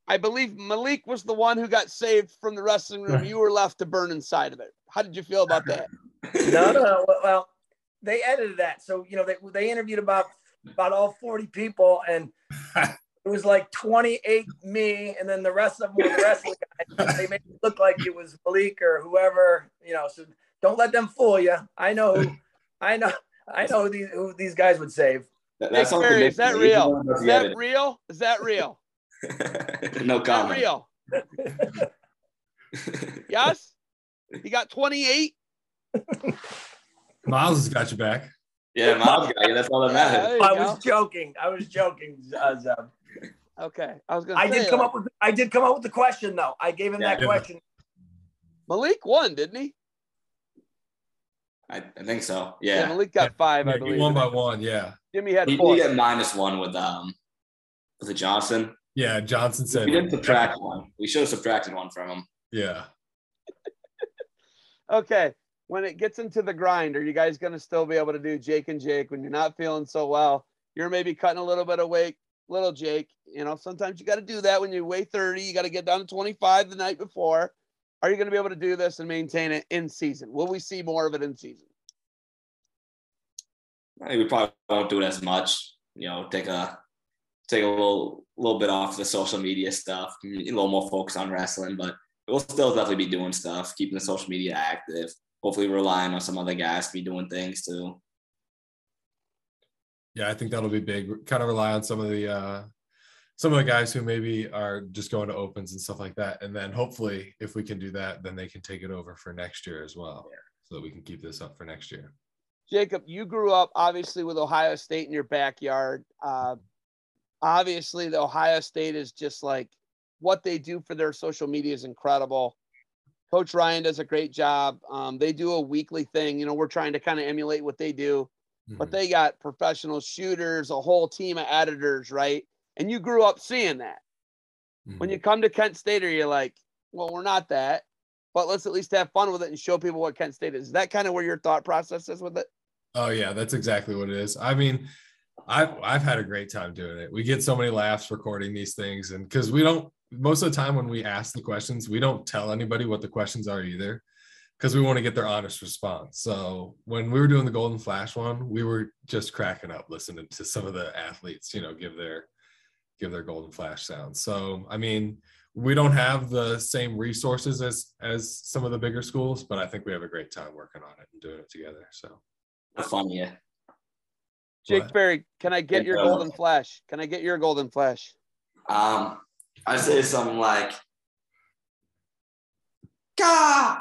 Speaker 1: I believe Malik was the one who got saved from the wrestling room. You were left to burn inside of it. How did you feel about that?
Speaker 2: no, no. Well, they edited that, so you know they they interviewed about about all forty people, and it was like 28 me, and then the rest of them were the wrestling guys. They made it look like it was Malik or whoever, you know. So don't let them fool you. I know, who, I know, I know who these who these guys would save.
Speaker 1: That, that's Mary, is that real? Is that real? Is that real?
Speaker 3: no comment.
Speaker 1: real. yes. you got 28.
Speaker 4: Miles has got you back.
Speaker 3: Yeah, Miles got you. That's all that matters.
Speaker 2: Yeah, I was joking. I was joking, uh, Zeb.
Speaker 1: Okay, I was gonna.
Speaker 2: I did come like, up with. I did come up with the question though. I gave him yeah, that yeah. question.
Speaker 1: Malik won, didn't he?
Speaker 3: I, I think so. Yeah. yeah.
Speaker 1: Malik got five. I believe
Speaker 4: one by one. Yeah.
Speaker 1: Jimmy had
Speaker 3: he,
Speaker 1: four.
Speaker 3: He got minus one with um, was it Johnson?
Speaker 4: Yeah, Johnson said.
Speaker 3: We didn't subtract one. We should have subtracted one from him.
Speaker 4: Yeah.
Speaker 1: okay. When it gets into the grind, are you guys going to still be able to do Jake and Jake when you're not feeling so well? You're maybe cutting a little bit of weight, little Jake. You know, sometimes you got to do that when you weigh 30. You got to get down to 25 the night before. Are you going to be able to do this and maintain it in season? Will we see more of it in season?
Speaker 3: I think we probably won't do it as much. You know, take a take a little little bit off the social media stuff, a little more focus on wrestling, but we'll still definitely be doing stuff, keeping the social media active. Hopefully relying on some other guys to be doing things too.
Speaker 4: Yeah, I think that'll be big. Kind of rely on some of the uh some of the guys who maybe are just going to opens and stuff like that. And then hopefully if we can do that, then they can take it over for next year as well. So that we can keep this up for next year.
Speaker 1: Jacob, you grew up obviously with Ohio State in your backyard. Uh, obviously, the Ohio State is just like what they do for their social media is incredible. Coach Ryan does a great job. Um, they do a weekly thing. You know, we're trying to kind of emulate what they do, mm-hmm. but they got professional shooters, a whole team of editors, right? And you grew up seeing that. Mm-hmm. When you come to Kent State, are you like, well, we're not that, but let's at least have fun with it and show people what Kent State is. Is that kind of where your thought process is with it?
Speaker 4: Oh yeah, that's exactly what it is. I mean, I've I've had a great time doing it. We get so many laughs recording these things, and because we don't most of the time when we ask the questions, we don't tell anybody what the questions are either, because we want to get their honest response. So when we were doing the Golden Flash one, we were just cracking up listening to some of the athletes, you know, give their give their Golden Flash sounds. So I mean, we don't have the same resources as as some of the bigger schools, but I think we have a great time working on it and doing it together. So
Speaker 3: fun, yeah.
Speaker 1: Jake what? Berry, can I get your golden flash? Can I get your golden flash?
Speaker 3: Um, I say something like, "Gah!"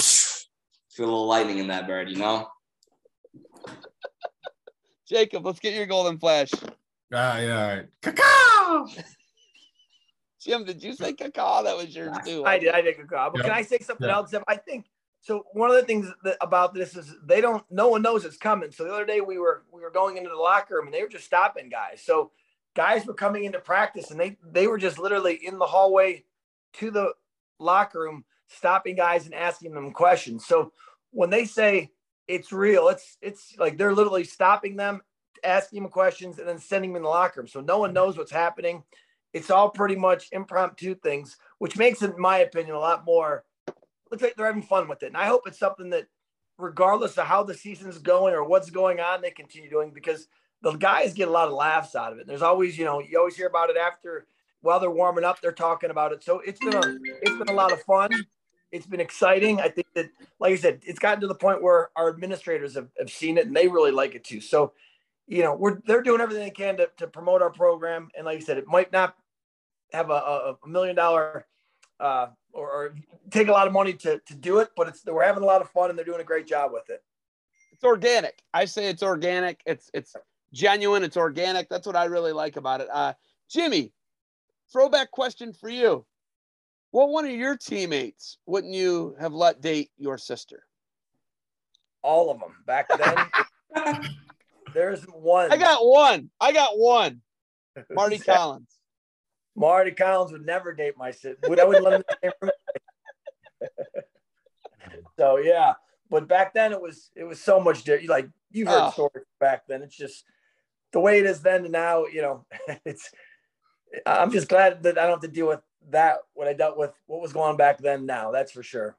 Speaker 3: Feel a little lightning in that bird, you know.
Speaker 1: Jacob, let's get your golden flash.
Speaker 4: Ah, yeah, all right. Cacao.
Speaker 1: Jim, did you say cacao? That was yours too.
Speaker 2: I did. I did cacao. But yep. can I say something else? I think so. One of the things that, about this is they don't. No one knows it's coming. So the other day we were we were going into the locker room and they were just stopping guys. So guys were coming into practice and they they were just literally in the hallway to the locker room stopping guys and asking them questions. So when they say it's real it's it's like they're literally stopping them asking them questions and then sending them in the locker room. So no one knows what's happening. It's all pretty much impromptu things which makes it in my opinion a lot more looks like they're having fun with it. And i hope it's something that regardless of how the season's going or what's going on they continue doing because the guys get a lot of laughs out of it. There's always, you know, you always hear about it after while they're warming up, they're talking about it. So it's been a it's been a lot of fun. It's been exciting. I think that, like I said, it's gotten to the point where our administrators have, have seen it and they really like it too. So, you know, we're they're doing everything they can to, to promote our program. And like I said, it might not have a, a, million dollar uh, or, or, take a lot of money to, to do it, but it's we're having a lot of fun and they're doing a great job with it.
Speaker 1: It's organic. I say it's organic. It's it's genuine, it's organic. That's what I really like about it. Uh, Jimmy, throwback question for you. What one of your teammates wouldn't you have let date your sister?
Speaker 2: All of them back then. there's one.
Speaker 1: I got one. I got one. Marty Collins.
Speaker 2: Marty Collins would never date my sister. Would I would let him So yeah, but back then it was it was so much different. Like you've heard oh. stories back then. It's just the way it is then to now, you know, it's I'm just glad that I don't have to deal with that what I dealt with what was going on back then now. That's for sure.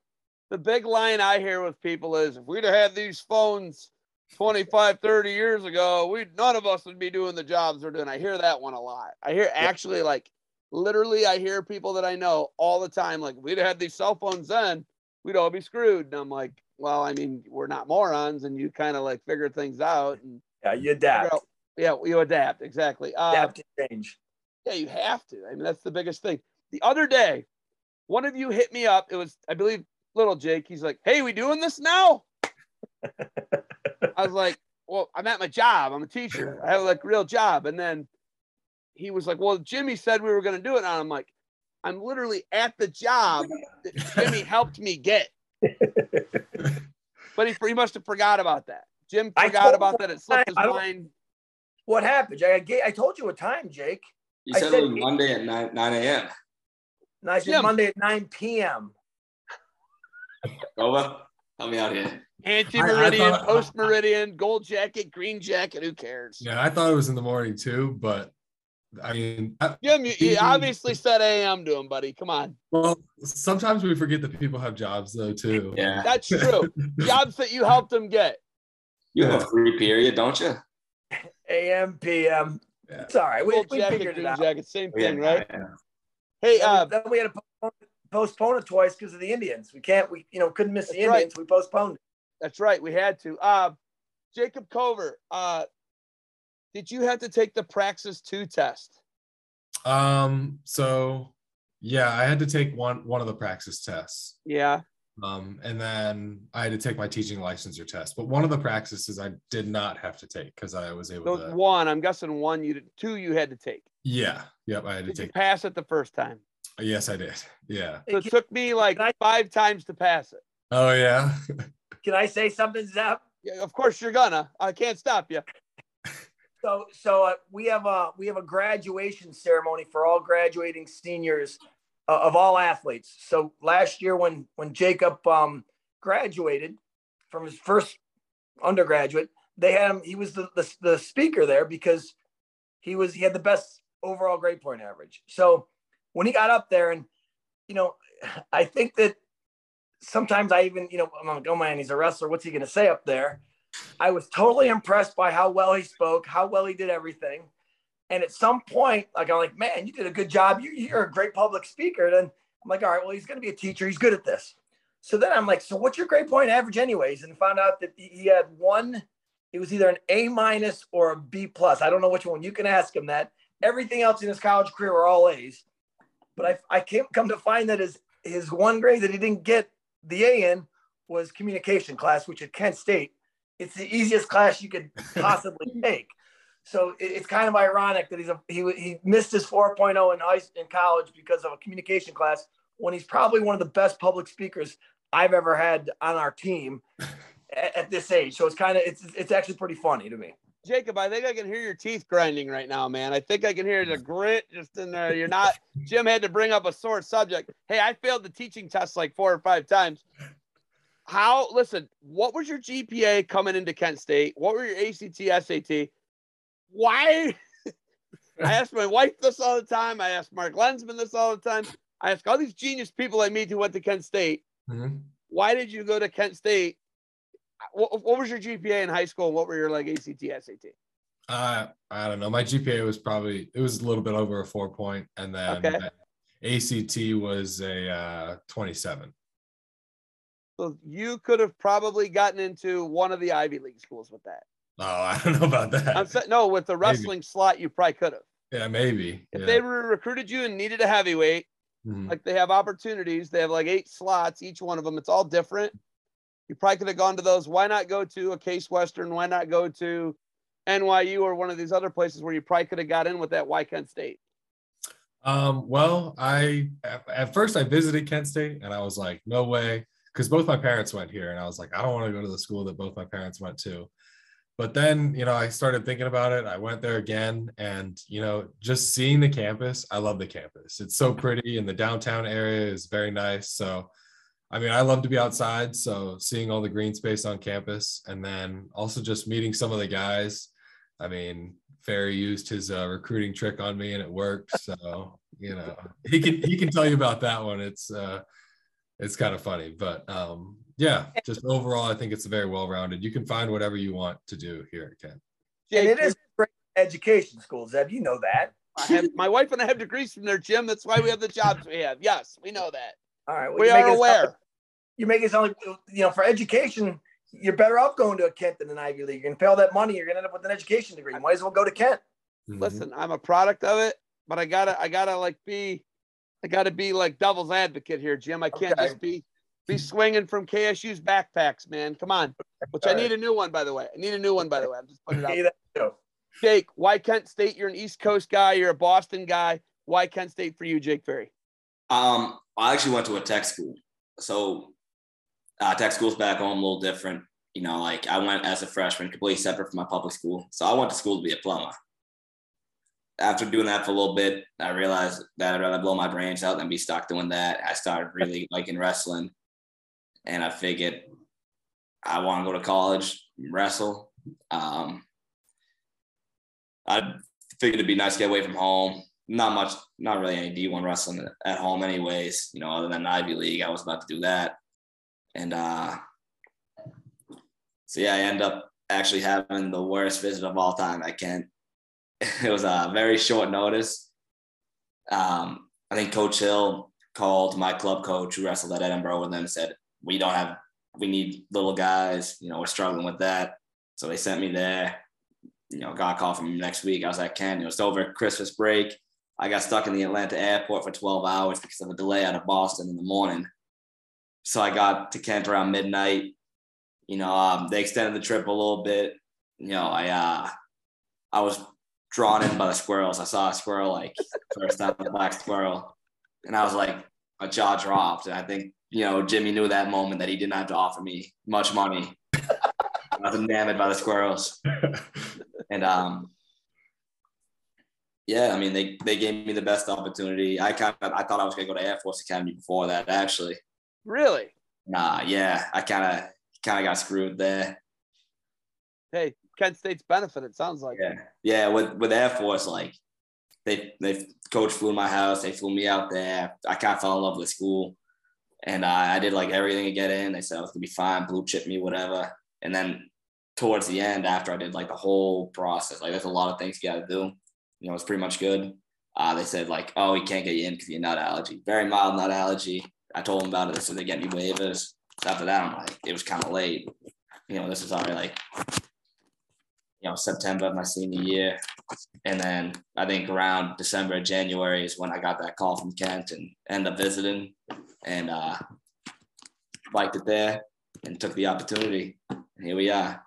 Speaker 1: The big line I hear with people is if we'd have had these phones 25, 30 years ago, we none of us would be doing the jobs we're doing. I hear that one a lot. I hear actually like literally I hear people that I know all the time, like we'd have had these cell phones then, we'd all be screwed. And I'm like, well, I mean, we're not morons and you kind of like figure things out and
Speaker 2: yeah, you adapt.
Speaker 1: Yeah, you adapt exactly.
Speaker 2: Uh, adapt to change.
Speaker 1: Yeah, you have to. I mean, that's the biggest thing. The other day, one of you hit me up. It was, I believe, little Jake. He's like, "Hey, we doing this now?" I was like, "Well, I'm at my job. I'm a teacher. I have like real job." And then he was like, "Well, Jimmy said we were going to do it." And I'm like, "I'm literally at the job that Jimmy helped me get." but he, he must have forgot about that. Jim forgot about that. It slipped his mind.
Speaker 2: What happened? I, I told you a time, Jake.
Speaker 3: You said, said, it was Monday at 9, 9 a.m.
Speaker 2: No, I said yeah. Monday at 9 p.m.
Speaker 3: Over. Help me out here.
Speaker 1: Anti meridian, post meridian, gold jacket, green jacket. Who cares?
Speaker 4: Yeah, I thought it was in the morning too, but I mean,
Speaker 1: Jim, you, you obviously said AM to him, buddy. Come on.
Speaker 4: Well, sometimes we forget that people have jobs though too.
Speaker 3: Yeah,
Speaker 1: that's true. jobs that you helped them get.
Speaker 3: You have a free period, don't you?
Speaker 2: AM, PM. Yeah. It's all right. We, we jacket, figured it out.
Speaker 1: Jacket, same thing, yeah, right? Yeah. Hey, uh,
Speaker 2: then we had to postpone, postpone it twice because of the Indians. We can't, we you know couldn't miss the Indians. Right. We postponed.
Speaker 1: That's right. We had to. Uh, Jacob Cover, uh, did you have to take the Praxis 2 test?
Speaker 4: Um, so yeah, I had to take one one of the praxis tests.
Speaker 1: Yeah.
Speaker 4: Um, and then I had to take my teaching licensure test. But one of the Praxis I did not have to take because I was able
Speaker 1: So
Speaker 4: to.
Speaker 1: one, I'm guessing one you did, two you had to take.
Speaker 4: Yeah. Yep. I had to
Speaker 1: Did you
Speaker 4: take.
Speaker 1: pass it the first time?
Speaker 4: Yes, I did. Yeah.
Speaker 1: So it took me like
Speaker 2: I-
Speaker 1: five times to pass it.
Speaker 4: Oh yeah.
Speaker 2: Can I say something, Zep?
Speaker 1: Yeah, of course you're gonna. I can't stop you.
Speaker 2: So, so uh, we have a we have a graduation ceremony for all graduating seniors uh, of all athletes. So last year, when when Jacob um, graduated from his first undergraduate, they had him. He was the, the the speaker there because he was he had the best overall grade point average. So when he got up there, and you know, I think that sometimes I even you know I'm like, oh man, he's a wrestler. What's he going to say up there? I was totally impressed by how well he spoke, how well he did everything. And at some point, like I'm like, man, you did a good job. You, you're a great public speaker. And I'm like, all right, well, he's going to be a teacher. He's good at this. So then I'm like, so what's your grade point average, anyways? And found out that he he had one. It was either an A minus or a B plus. I don't know which one. You can ask him that. Everything else in his college career were all A's. But I I came come to find that his his one grade that he didn't get the A in was communication class, which at Kent State it's the easiest class you could possibly take. So it, it's kind of ironic that he's a, he he missed his 4.0 in high in college because of a communication class when he's probably one of the best public speakers I've ever had on our team at, at this age. So it's kind of it's it's actually pretty funny to me.
Speaker 1: Jacob, I think I can hear your teeth grinding right now, man. I think I can hear the grit just in there. You're not. Jim had to bring up a sore subject. Hey, I failed the teaching test like four or five times. How? Listen, what was your GPA coming into Kent State? What were your ACT, SAT? Why? I ask my wife this all the time. I ask Mark Lensman this all the time. I ask all these genius people I meet who went to Kent State.
Speaker 4: Mhm.
Speaker 1: Why did you go to Kent State? What, what was your GPA in high school? What were your like ACT, SAT?
Speaker 4: Uh, I don't know. My GPA was probably it was a little bit over a four point, and then
Speaker 1: Okay.
Speaker 4: ACT was a uh, 27.
Speaker 1: So you could have probably gotten into one of the Ivy League schools with that.
Speaker 4: Oh, I don't know about that.
Speaker 1: I'm saying no, with the wrestling slot, you probably could have.
Speaker 4: yeah, maybe.
Speaker 1: If
Speaker 4: yeah.
Speaker 1: they were recruited you and needed a heavyweight,
Speaker 4: Mhm.
Speaker 1: like they have opportunities, they have like eight slots, each one of them. It's all different. You probably could have gone to those. Why not go to a Case Western? Why not go to NYU or one of these other places where you probably could have got in with that Why Kent State?
Speaker 4: Um, well, I at first I visited Kent State and I was like, no way, because both my parents went here, and I was like, I don't want to go to the school that both my parents went to. But then, you know, I started thinking about it. I went there again, and you know, just seeing the campus, I love the campus. It's so pretty, and the downtown area is very nice. So, I mean, I love to be outside. So, seeing all the green space on campus, and then also just meeting some of the guys. I mean, Ferri used his uh, recruiting trick on me and it worked. So, you know, he can he can tell you about that one. It's uh it's kind of funny. But um yeah, just overall, I think it's very well rounded. You can find whatever you want to do here at Kent.
Speaker 2: And it is great education school, Zeb. You know that.
Speaker 1: I have, my wife and I have degrees from there, Jim. That's why we have the jobs we have. Yes, we know that.
Speaker 2: All right. well,
Speaker 1: We
Speaker 2: you make
Speaker 1: are
Speaker 2: it sound like-
Speaker 1: aware.
Speaker 2: you make it sound like you know for education you're better off going to a kent than an ivy league you're gonna pay all that money you're gonna end up with an education degree You might as well go to kent
Speaker 4: Mhm.
Speaker 1: listen, I'm a product of it, but I gotta, I gotta like be, I gotta be like devil's advocate here, Jim. I can't
Speaker 2: Okay.
Speaker 1: just be, be swinging from KSU's backpacks, man. Come on, which I need a new one, by the way. I need a new one, by the way. I'm just putting it out.
Speaker 2: Okay, that.
Speaker 1: Jake, why Kent State? You're an East Coast guy. You're a Boston guy. Why Kent State for you, Jake Ferri?
Speaker 3: Um, I actually went to a tech school. So uh, tech school's back home a little different. You know, like I went as a freshman, completely separate from my public school. So I went to school to be a plumber. After doing that for a little bit, I realized that I'd rather blow my brains out than be stuck doing that. I started really liking wrestling, and I figured I want to go to college, wrestle. Um, I figured it'd be nice to get away from home. Not much, not really any D1 wrestling at home, anyways. You know, other than Ivy League, I was about to do that, and uh, so yeah, I end up actually having the worst visit of all time at Kent. It was a very short notice. Um, I think Coach Hill called my club coach who wrestled at Edinboro with them said, We don't have we need little guys. You know, we're struggling with that. So they sent me there. You know, got a call from next week. I was at Kent. It was over Christmas break. I got stuck in the Atlanta airport for 12 hours because of a delay out of Boston in the morning. So I got to Kent around midnight. You know, um, they extended the trip a little bit. You know, I uh, I was drawn in by the squirrels. I saw a squirrel like first time, a black squirrel, and I was like, my jaw dropped. And I think you know Jimmy knew that moment that he didn't have to offer me much money. I was enamored by the squirrels, and um, yeah, I mean they they gave me the best opportunity. I kind of I thought I was gonna go to Air Force Academy before that actually.
Speaker 1: Really?
Speaker 3: Nah, yeah, I kind of kind of got screwed there.
Speaker 1: Hey, Kent State's benefit. It sounds like.
Speaker 3: Yeah, yeah. With with Air Force, like they they coach flew my house. They flew me out there. I kind of fell in love with school, and uh, I did like everything to get in. They said I was gonna be fine, blue chip me, whatever. And then towards the end, after I did like the whole process, like there's a lot of things you got to do. You know, it's pretty much good. Uh, they said like, oh, we can't get you in because you're nut allergy. Very mild nut allergy. I told them about it. So they get me waivers. So after that, I'm like, it was kind of late. You know, this is already like you know September of my senior year, and then I think around December, January is when I got that call from Kent and end up visiting, and uh, liked it there and took the opportunity. And here we are.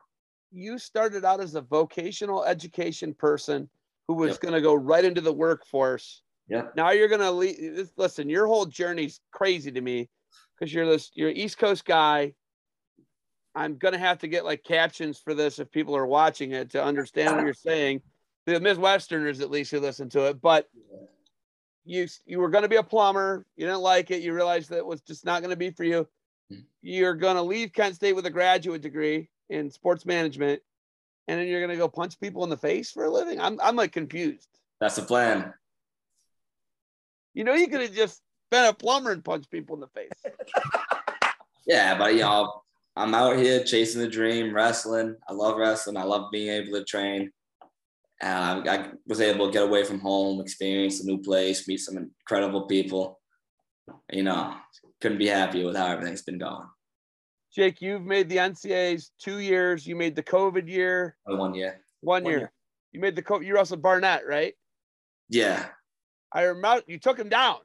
Speaker 1: You started out as a vocational education person who was
Speaker 3: Yep.
Speaker 1: going to go right into the workforce.
Speaker 3: Yeah.
Speaker 1: Now you're going to leave. listen. Your whole journey's crazy to me because you're this. You're an East Coast guy. I'm gonna have to get like captions for this if people are watching it to understand what you're saying. The Midwesterners, at least, who listen to it. But you you were gonna be a plumber. You didn't like it. You realized that it was just not gonna be for you.
Speaker 3: Mhm.
Speaker 1: You're gonna leave Kent State with a graduate degree in sports management, and then you're gonna go punch people in the face for a living. I'm I'm like confused.
Speaker 3: That's the plan.
Speaker 1: You know, you could have just been a plumber and punched people in the face.
Speaker 3: Yeah, but you know, I'm out here chasing the dream, wrestling. I love wrestling. I love being able to train. Uh, I was able to get away from home, experience a new place, meet some incredible people. You know, couldn't be happier with how everything's been going.
Speaker 1: Jake, you've made the NCAAs two years. You made the COVID year
Speaker 3: One year.
Speaker 1: one,
Speaker 2: One
Speaker 1: year.
Speaker 2: year.
Speaker 1: You made the co- you wrestled Barnett, right?
Speaker 3: Yeah,
Speaker 1: I remember you took him down.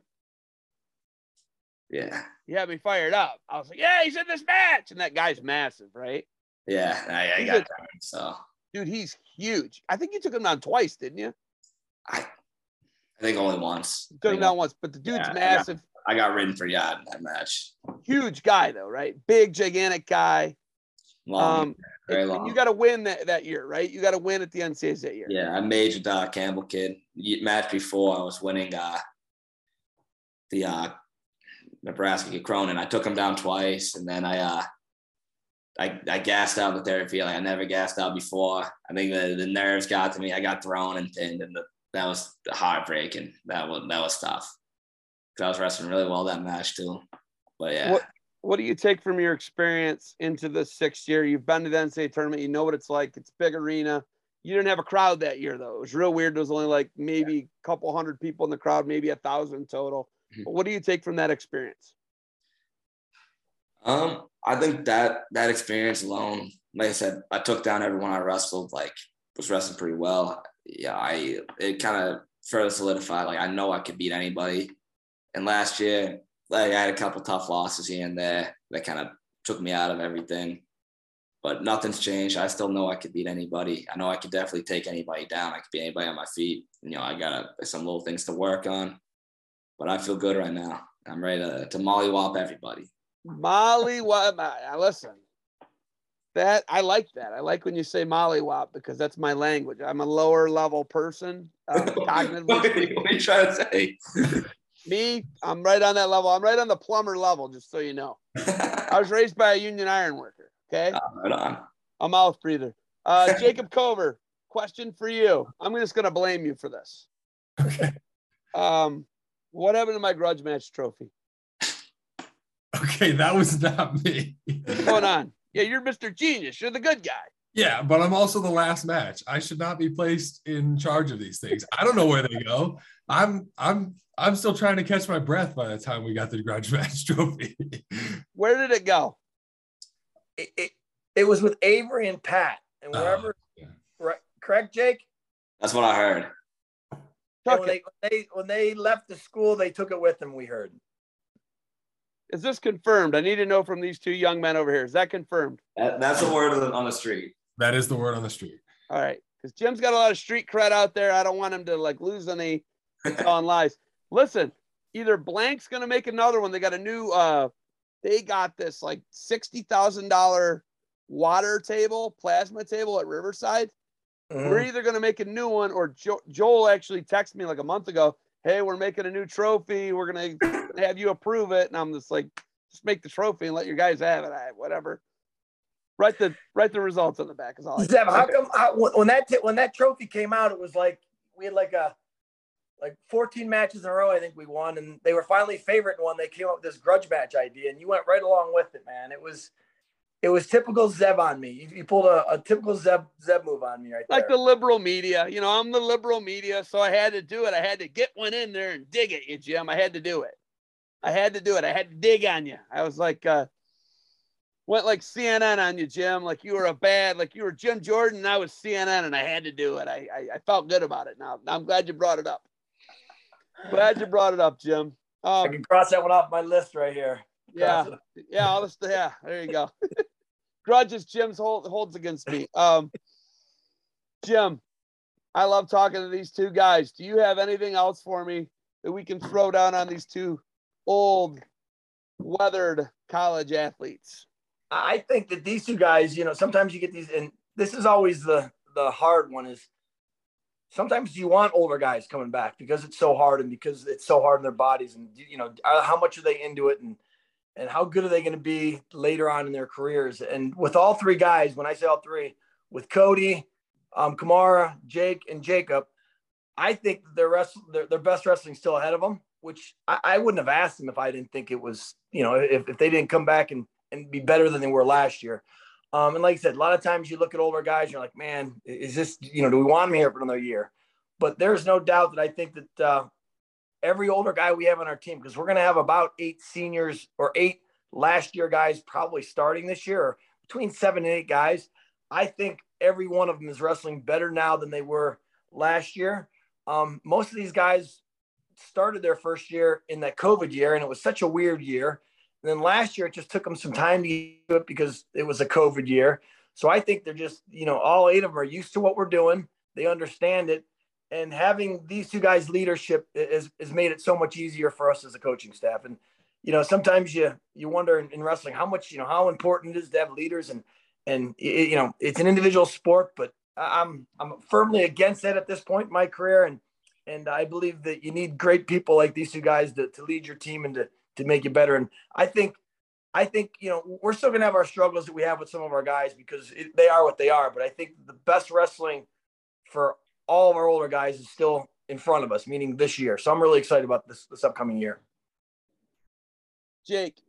Speaker 3: yeah,
Speaker 1: You had me fired up. I was like, yeah, he's in this match, and that guy's massive, right?
Speaker 3: yeah. I, I got
Speaker 1: a-
Speaker 3: that. So
Speaker 1: Dude, he's huge. I think you took him down twice, didn't you?
Speaker 3: I, I think only once.
Speaker 1: You took him down once, but the dude's
Speaker 3: Yeah, I got-
Speaker 1: massive,
Speaker 3: I got ridden for yard in that match.
Speaker 1: huge guy though, right? Big, gigantic guy.
Speaker 3: Long,
Speaker 1: Um,
Speaker 3: very
Speaker 1: and- and
Speaker 3: long.
Speaker 1: you got to win that, that year, right? You got to win at the NCAAs that year.
Speaker 3: Yeah, I majored uh, Campbell kid. Match before I was winning uh, the uh, Nebraska kid Cronin. I took him down twice, and then I uh, I, I gassed out the third. Like I never gassed out before. I think the, the nerves got to me. I got thrown and pinned, and the, that was heartbreaking. That was that was tough. 'Cause I was wrestling really well that match too. But yeah,
Speaker 1: What what do you take from your experience into the sixth year? You've been to the NCAA tournament, you know what it's like. It's a big arena. You didn't have a crowd that year though. It was real weird. There was only like maybe a couple hundred people in the crowd, maybe a thousand total.
Speaker 3: Mhm.
Speaker 1: What do you take from that experience?
Speaker 3: Um, I think that that experience alone, like I said, I took down everyone I wrestled, like was wrestling pretty well. Yeah, I it kind of further solidified, like I know I could beat anybody. And last year, like I had a couple tough losses here and there that kind of took me out of everything. But nothing's changed. I still know I could beat anybody. I know I could definitely take anybody down. I could beat anybody on my feet. You know, I got some little things to work on, but I feel good right now. I'm ready to, to mollywop everybody.
Speaker 1: Molly Wop. Listen, that I like that. I like when you say Molly Wop because that's my language. I'm a lower level person. Um, cognitively
Speaker 3: what, are you, what are you trying to say?
Speaker 1: Me, I'm right on that level. I'm right on the plumber level, just so you know. I was raised by a union iron worker. Okay.
Speaker 3: right on.
Speaker 1: a mouth breather. Uh, Jacob Cover, question for you. I'm just going to blame you for this.
Speaker 4: Okay.
Speaker 1: Um, what happened to my grudge match trophy?
Speaker 4: Okay, that was not me.
Speaker 1: What's going on? Yeah, you're Mr. Genius. You're the good guy.
Speaker 4: Yeah, but I'm also the last match. I should not be placed in charge of these things. I don't know where they go. I'm I'm I'm still trying to catch my breath by the time we got the grudge match trophy.
Speaker 1: Where did it go?
Speaker 2: it, it, it was with Avery and Pat, and
Speaker 4: Oh,
Speaker 2: wherever,
Speaker 4: yeah.
Speaker 2: right, correct, Jake?
Speaker 3: That's what I heard.
Speaker 1: Took
Speaker 2: when,
Speaker 1: it.
Speaker 2: they, when they when they left the school, they took it with them. We heard.
Speaker 1: Is this confirmed? I need to know from these two young men over here. Is that confirmed?
Speaker 3: That, that's the word on the, street.
Speaker 4: That is the word on the street.
Speaker 1: All right. Because Jim's got a lot of street cred out there. I don't want him to like lose any on lies. Listen, either Blank's gonna make another one. They got a new uh they got this like sixty thousand dollar water table, plasma table at Riverside.
Speaker 2: Mhm.
Speaker 1: We're either gonna make a new one or jo- Joel actually texted me like a month ago. Hey, we're making a new trophy. We're have you approve it. And I'm just like, just make the trophy and let your guys have it. I, whatever. Write the write the results on the back is all. I
Speaker 2: Zeb, how come how, when that t- when that trophy came out, it was like we had like a like 14 matches in a row. I think we won, and they were finally favorite in one. They came up with this grudge match idea, and you went right along with it, man. It was it was typical Zeb on me. You, you pulled a, a typical Zeb Zeb move on me right
Speaker 1: like
Speaker 2: there.
Speaker 1: the liberal media. You know, I'm the liberal media, so I had to do it. I had to get one in there and dig at you, Jim. I had to do it. I had to do it. I had to dig on you. I was like, uh, went like CNN on you, Jim. Like you were a bad, like you were Jim Jordan, and I was CNN, and I had to do it. I, I, I felt good about it. Now, I'm glad you brought it up. Glad you brought it up, Jim.
Speaker 2: I
Speaker 1: Um,
Speaker 2: can cross that one off my list right here.
Speaker 1: yeah,
Speaker 2: Cross
Speaker 1: yeah, all this, yeah. There you go. Grudges Jim's hold, holds against me. Um, Jim, I love talking to these two guys. Do you have anything else for me that we can throw down on these two old, weathered college athletes?
Speaker 2: I think that these two guys, you know, sometimes you get these, and this is always the the hard one is sometimes you want older guys coming back because it's so hard and because it's so hard in their bodies and you know uh, how much are they into it and and how good are they going to be later on in their careers and with all three guys when i say all three with cody um, kamara jake and jacob i think their rest their, their best wrestling still ahead of them which I, I wouldn't have asked them if i didn't think it was you know if, if they didn't come back and and be better than they were last year um, and like I said, a lot of times you look at older guys, you're like, man, is this, you know, do we want him here for another year? But there's no doubt that I think that uh, every older guy we have on our team, because we're going to have about eight seniors or eight last year guys probably starting this year, between seven and eight guys. I think every one of them is wrestling better now than they were last year. Um, most of these guys started their first year in that COVID year, and it was such a weird year. And then last year, it just took them some time to to it because it was a COVID year. So I think they're just, you know, all eight of them are used to what we're doing. They understand it. And having these two guys' leadership has, has made it so much easier for us as a coaching staff. And, you know, sometimes you you wonder in, in wrestling how much, you know, how important it is to have leaders and and it, you know, it's an individual sport, but I'm I'm firmly against that at this point in my career. And and I believe that you need great people like these two guys to, to lead your team and to to make you better. And I think, I think you know we're still gonna have our struggles that we have with some of our guys because it, they are what they are. But I think the best wrestling for all of our older guys is still in front of us, meaning this year. So I'm really excited about this this upcoming year.
Speaker 1: Jake,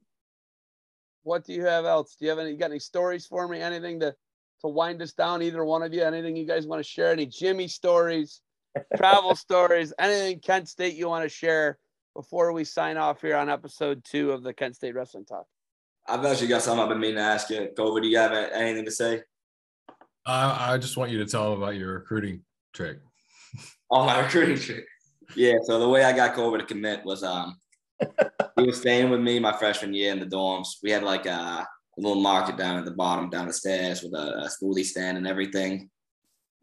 Speaker 1: what do you have else? Do you have any? You got any stories for me? Anything to to wind us down? Either one of you? Anything you guys want to share? Any Jimmy stories, travel stories? Anything Kent State you want to share before we sign off here on episode two of the Kent State Wrestling Talk?
Speaker 3: I've actually got something I've been meaning to ask you. Kobe, do you have anything to say?
Speaker 4: Uh, I just want you to tell them about your recruiting trick.
Speaker 3: Oh, my recruiting trick. Yeah, so the way I got Kobe to commit was um he was staying with me my freshman year in the dorms. We had like a, a little market down at the bottom, down the stairs with a, a smoothie stand and everything.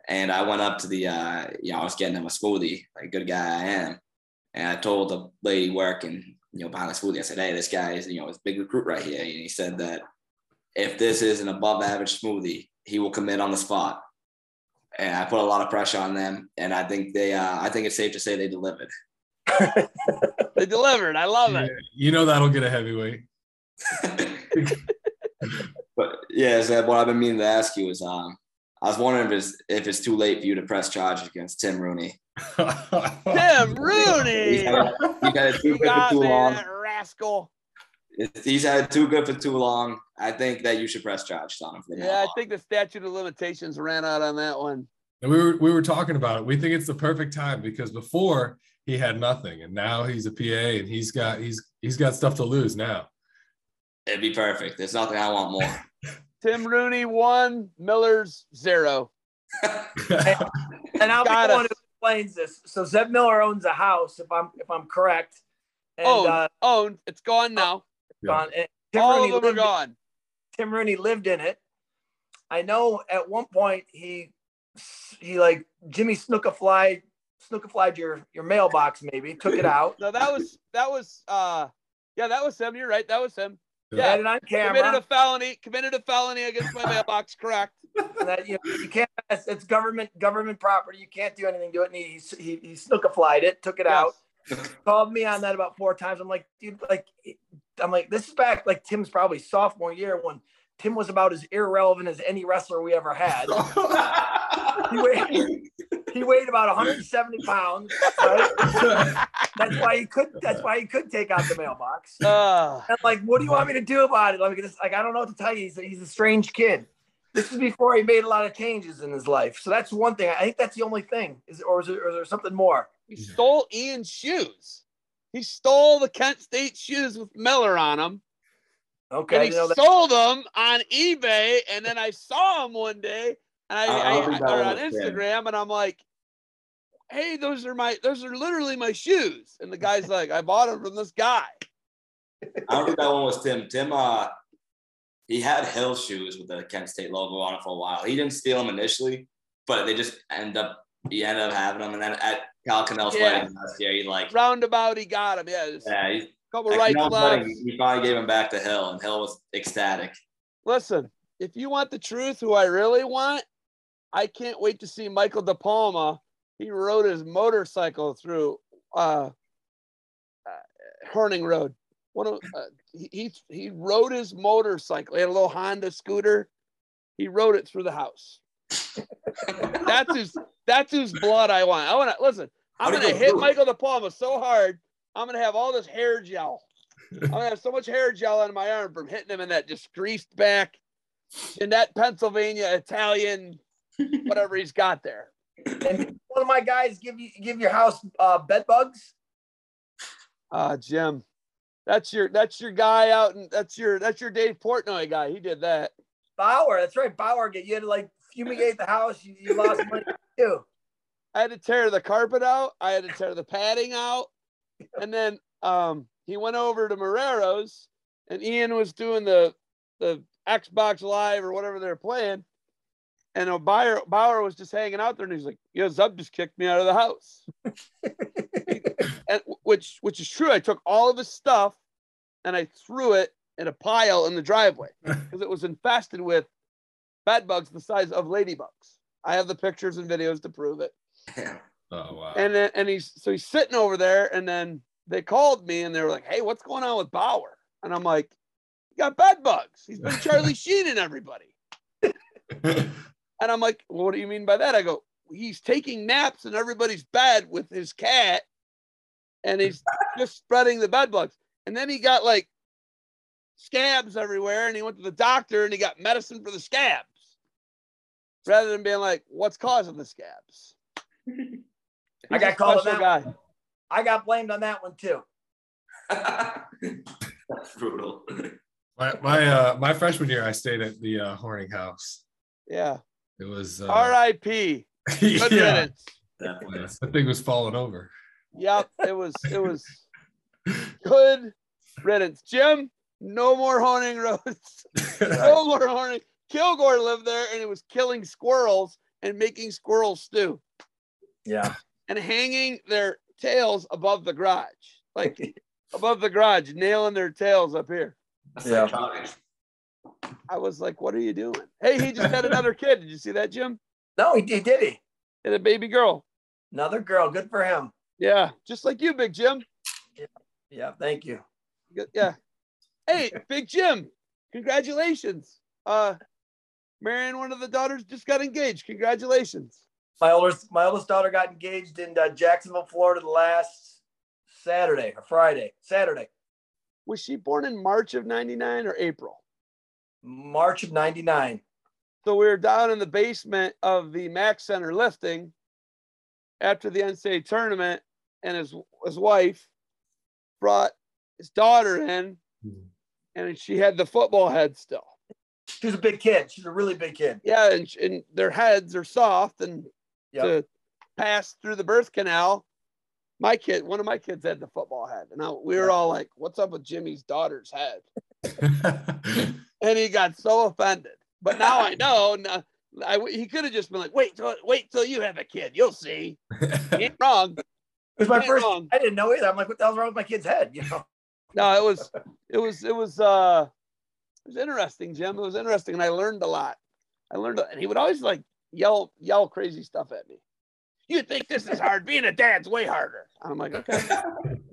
Speaker 3: And I went up to the uh, you know, I was getting him a smoothie, like a good guy I am. And I told the lady working, you know, behind the smoothie, I said, Hey, this guy is, you know, his big recruit right here. And he said that if this is an above average smoothie, he will commit on the spot. And I put a lot of pressure on them. And I think they uh, I think it's safe to say they delivered.
Speaker 1: They delivered. I love it.
Speaker 4: You know that'll get a heavyweight.
Speaker 3: but yeah, so what I've been meaning to ask you is um I was wondering if it's if it's too late for you to press charges against Tim Rooney.
Speaker 1: Tim Rooney.
Speaker 3: He's had, he's had it too good for too long.
Speaker 1: that rascal.
Speaker 3: He's had it too good for too long. I think that you should press charges on him.
Speaker 1: Yeah, I think the statute of limitations ran out on that one.
Speaker 4: And we were we were talking about it. We think it's the perfect time because before he had nothing, and now he's a PA and he's got he's he's got stuff to lose now.
Speaker 3: it'd be perfect. There's nothing I want more.
Speaker 1: Tim Rooney one, Miller's zero.
Speaker 2: And I'll
Speaker 1: Got
Speaker 2: be the one who explains this. So Zeb Miller owns a house, if I'm if I'm correct. And
Speaker 1: Owned,
Speaker 2: uh,
Speaker 1: owned. It's gone now.
Speaker 2: gone. And Tim
Speaker 1: All
Speaker 2: Rooney
Speaker 1: of them are
Speaker 2: in-
Speaker 1: gone.
Speaker 2: Tim Rooney lived in it. I know at one point he he like Jimmy Snookafly Snookaflied your your mailbox maybe took it out.
Speaker 1: No, that was that was uh yeah, that was him. You're right. That was him.
Speaker 2: Had it on
Speaker 1: Committed a felony. Committed a felony against my mailbox. Correct.
Speaker 2: and that you, know, you can't. It's, it's government government property. You can't do anything to it. And he he, he Snookaflied it, took it out. Called me on that about four times. I'm like, dude, like, I'm like, this is back like Tim's probably sophomore year when Tim was about as irrelevant as any wrestler we ever had. He weighed, he weighed about 170 pounds. Right? That's why he could. That's why he could take out the mailbox.
Speaker 1: Uh,
Speaker 2: And like, what do you want me to do about it? Like, it's, like I don't know what to tell you. He's a, he's a strange kid. This is before he made a lot of changes in his life. So that's one thing. I think that's the only thing. Is or is there, or is there something more?
Speaker 1: he stole Ian's shoes. He stole the Kent State shoes with Miller on them.
Speaker 2: Okay,
Speaker 1: and he sold them on eBay. And then I saw him one day, and I,
Speaker 3: I- I
Speaker 1: I,
Speaker 3: don't think
Speaker 1: I-
Speaker 3: that
Speaker 1: or
Speaker 3: one
Speaker 1: on. Instagram, and I'm like, "Hey, those are my, those are literally my shoes." And the guy's like, "I bought them from this guy."
Speaker 3: I don't think that one was Tim. Tim, uh, he had Hill shoes with the Kent State logo on it for a while. He didn't steal them initially, but they just end up he ended up having them. And then at Cal Cannell's
Speaker 1: Yeah.
Speaker 3: wedding last year, he like
Speaker 1: Roundabout, he got him. Yeah,
Speaker 3: yeah, he,
Speaker 1: couple right
Speaker 3: wedding, he finally gave him back to Hill, and Hill was ecstatic.
Speaker 1: Listen, if you want the truth, who I really want, I can't wait to see Michael De Palma. He rode his motorcycle through uh, uh, Horning Road. One of uh, he, he rode his motorcycle. He had a little Honda scooter. He rode it through the house. That's whose that's whose blood I want. I want to listen. I'm gonna hit? Michael De Palma so hard. I'm gonna have all this hair gel. I'm gonna have so much hair gel on my arm from hitting him in that just greased back in that Pennsylvania Italian, whatever he's got there.
Speaker 2: And one of my guys give you give your house uh, bed bugs.
Speaker 1: Uh Jim. That's your that's your guy out and that's your that's your Dave Portnoy guy. He did that.
Speaker 2: Bauer, that's right. Bauer, get you had to like fumigate the house. You, you lost money too.
Speaker 1: I had to tear the carpet out. I had to tear the padding out. And then um he went over to Morero's and Ian was doing the the Xbox Live or whatever they're playing. And uh, Bauer, Bauer was just hanging out there and he's like, Yeah, Zub just kicked me out of the house. and which which is true. I took all of his stuff and I threw it in a pile in the driveway because it was infested with bed bugs the size of ladybugs. I have the pictures and videos to prove it.
Speaker 4: Oh wow.
Speaker 1: And then and he's so he's sitting over there, and then they called me and they were like, "Hey, what's going on with Bauer?" And I'm like, "He got bed bugs. He's been Charlie Sheen and everybody." And I'm like, well, "What do you mean by that?" I go, "He's taking naps in everybody's bed with his cat, and he's just spreading the bed bugs." And then he got like scabs everywhere, and he went to the doctor and he got medicine for the scabs, rather than being like, "What's causing the scabs?"
Speaker 2: I got
Speaker 1: a
Speaker 2: called on
Speaker 1: special
Speaker 2: that
Speaker 1: guy.
Speaker 2: I got blamed on that one too.
Speaker 3: That's brutal.
Speaker 4: my my uh my freshman year, I stayed at the uh, Horning House.
Speaker 1: Yeah.
Speaker 4: It was uh,
Speaker 1: R.I.P. Good
Speaker 4: yeah,
Speaker 1: riddance.
Speaker 3: Definitely.
Speaker 4: that thing was falling over.
Speaker 1: Yep, it was it was good riddance. Jim, no more Horning roads. No more Horning. Kilgore lived there and it was killing squirrels and making squirrel stew
Speaker 2: Yeah.
Speaker 1: and hanging their tails above the garage. Like above the garage, nailing their tails up here.
Speaker 3: That's
Speaker 2: Yeah.
Speaker 3: psychotic.
Speaker 1: I was like, what are you doing? Hey, he just had another kid. Did you see that, Jim?
Speaker 2: No, he did. Did he?
Speaker 1: Had a baby girl.
Speaker 2: Another girl. Good for him.
Speaker 1: Yeah, just like you, Big Jim.
Speaker 2: Yeah. yeah Thank you.
Speaker 1: Yeah. Hey, Big Jim, congratulations. Uh Marion, one of the daughters just got engaged. Congratulations.
Speaker 2: My oldest, my oldest daughter got engaged in uh, Jacksonville, Florida, last Saturday or Friday. Saturday,
Speaker 1: Was she born in March of 99 or April?
Speaker 2: March of '99.
Speaker 1: So we were down in the basement of the Max Center lifting after the NCAA tournament, and his his wife brought his daughter in, hmm. and she had the football head still.
Speaker 2: She's a big kid. She's a really big kid.
Speaker 1: Yeah, and, and their heads are soft and
Speaker 2: Yep.
Speaker 1: to pass through the birth canal. My kid, one of my kids had the football head, and I, we were all like, "What's up with Jimmy's daughter's head?" And he got so offended. But now I know. Now, I, he could have just been like, "Wait, till, wait till you have a kid, you'll see." He ain't wrong.
Speaker 2: It was my first.
Speaker 1: wrong.
Speaker 2: I didn't know either. I'm like, what the hell's wrong with my kid's head? You know.
Speaker 1: No, it was, it was, it was, uh, it was interesting, Jim. It was interesting, and I learned a lot. I learned, a- and he would always like yell, yell crazy stuff at me. You think this is hard? Being a dad's way harder. I'm like, okay,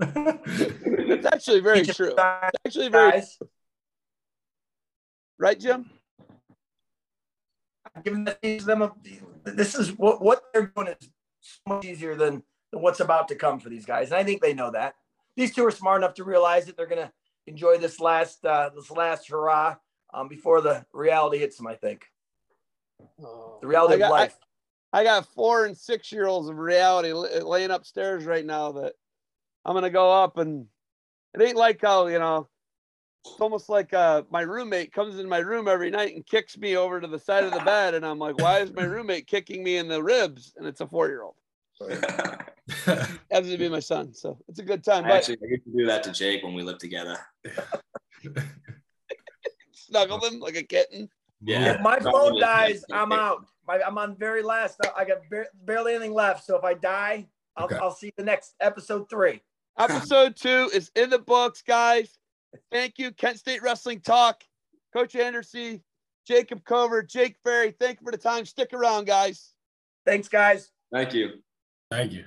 Speaker 1: it's actually very true. It's actually very
Speaker 2: guys,
Speaker 1: right, Jim.
Speaker 2: giving the- teach them a, this is what what they're doing is so much easier than, than what's about to come for these guys, and I think they know that. These two are smart enough to realize that they're gonna enjoy this last uh, this last hurrah um, before the reality hits them. I think the reality
Speaker 1: I
Speaker 2: of
Speaker 1: got-
Speaker 2: life.
Speaker 1: I got four and six year olds of reality laying upstairs right now that I'm gonna go up and it ain't like how you know it's almost like uh, my roommate comes in my room every night and kicks me over to the side of the bed and I'm like why is my roommate kicking me in the ribs and it's a four year old happens to be my son so it's a good time
Speaker 3: I
Speaker 1: but
Speaker 3: actually I get to do that to Jake when we lived together.
Speaker 1: snuggle him like a kitten
Speaker 3: Yeah.
Speaker 2: If my phone dies, I'm out. My, I'm on very last. I got barely anything left. So if I die, I'll,
Speaker 4: Okay.
Speaker 2: I'll see the next episode three.
Speaker 1: episode two is in the books guys thank you Kent State Wrestling Talk Coach Andrassy Jacob Cover Jake Ferri thank you for the time stick around guys
Speaker 2: Thanks, guys.
Speaker 3: Thank you.
Speaker 4: Thank you.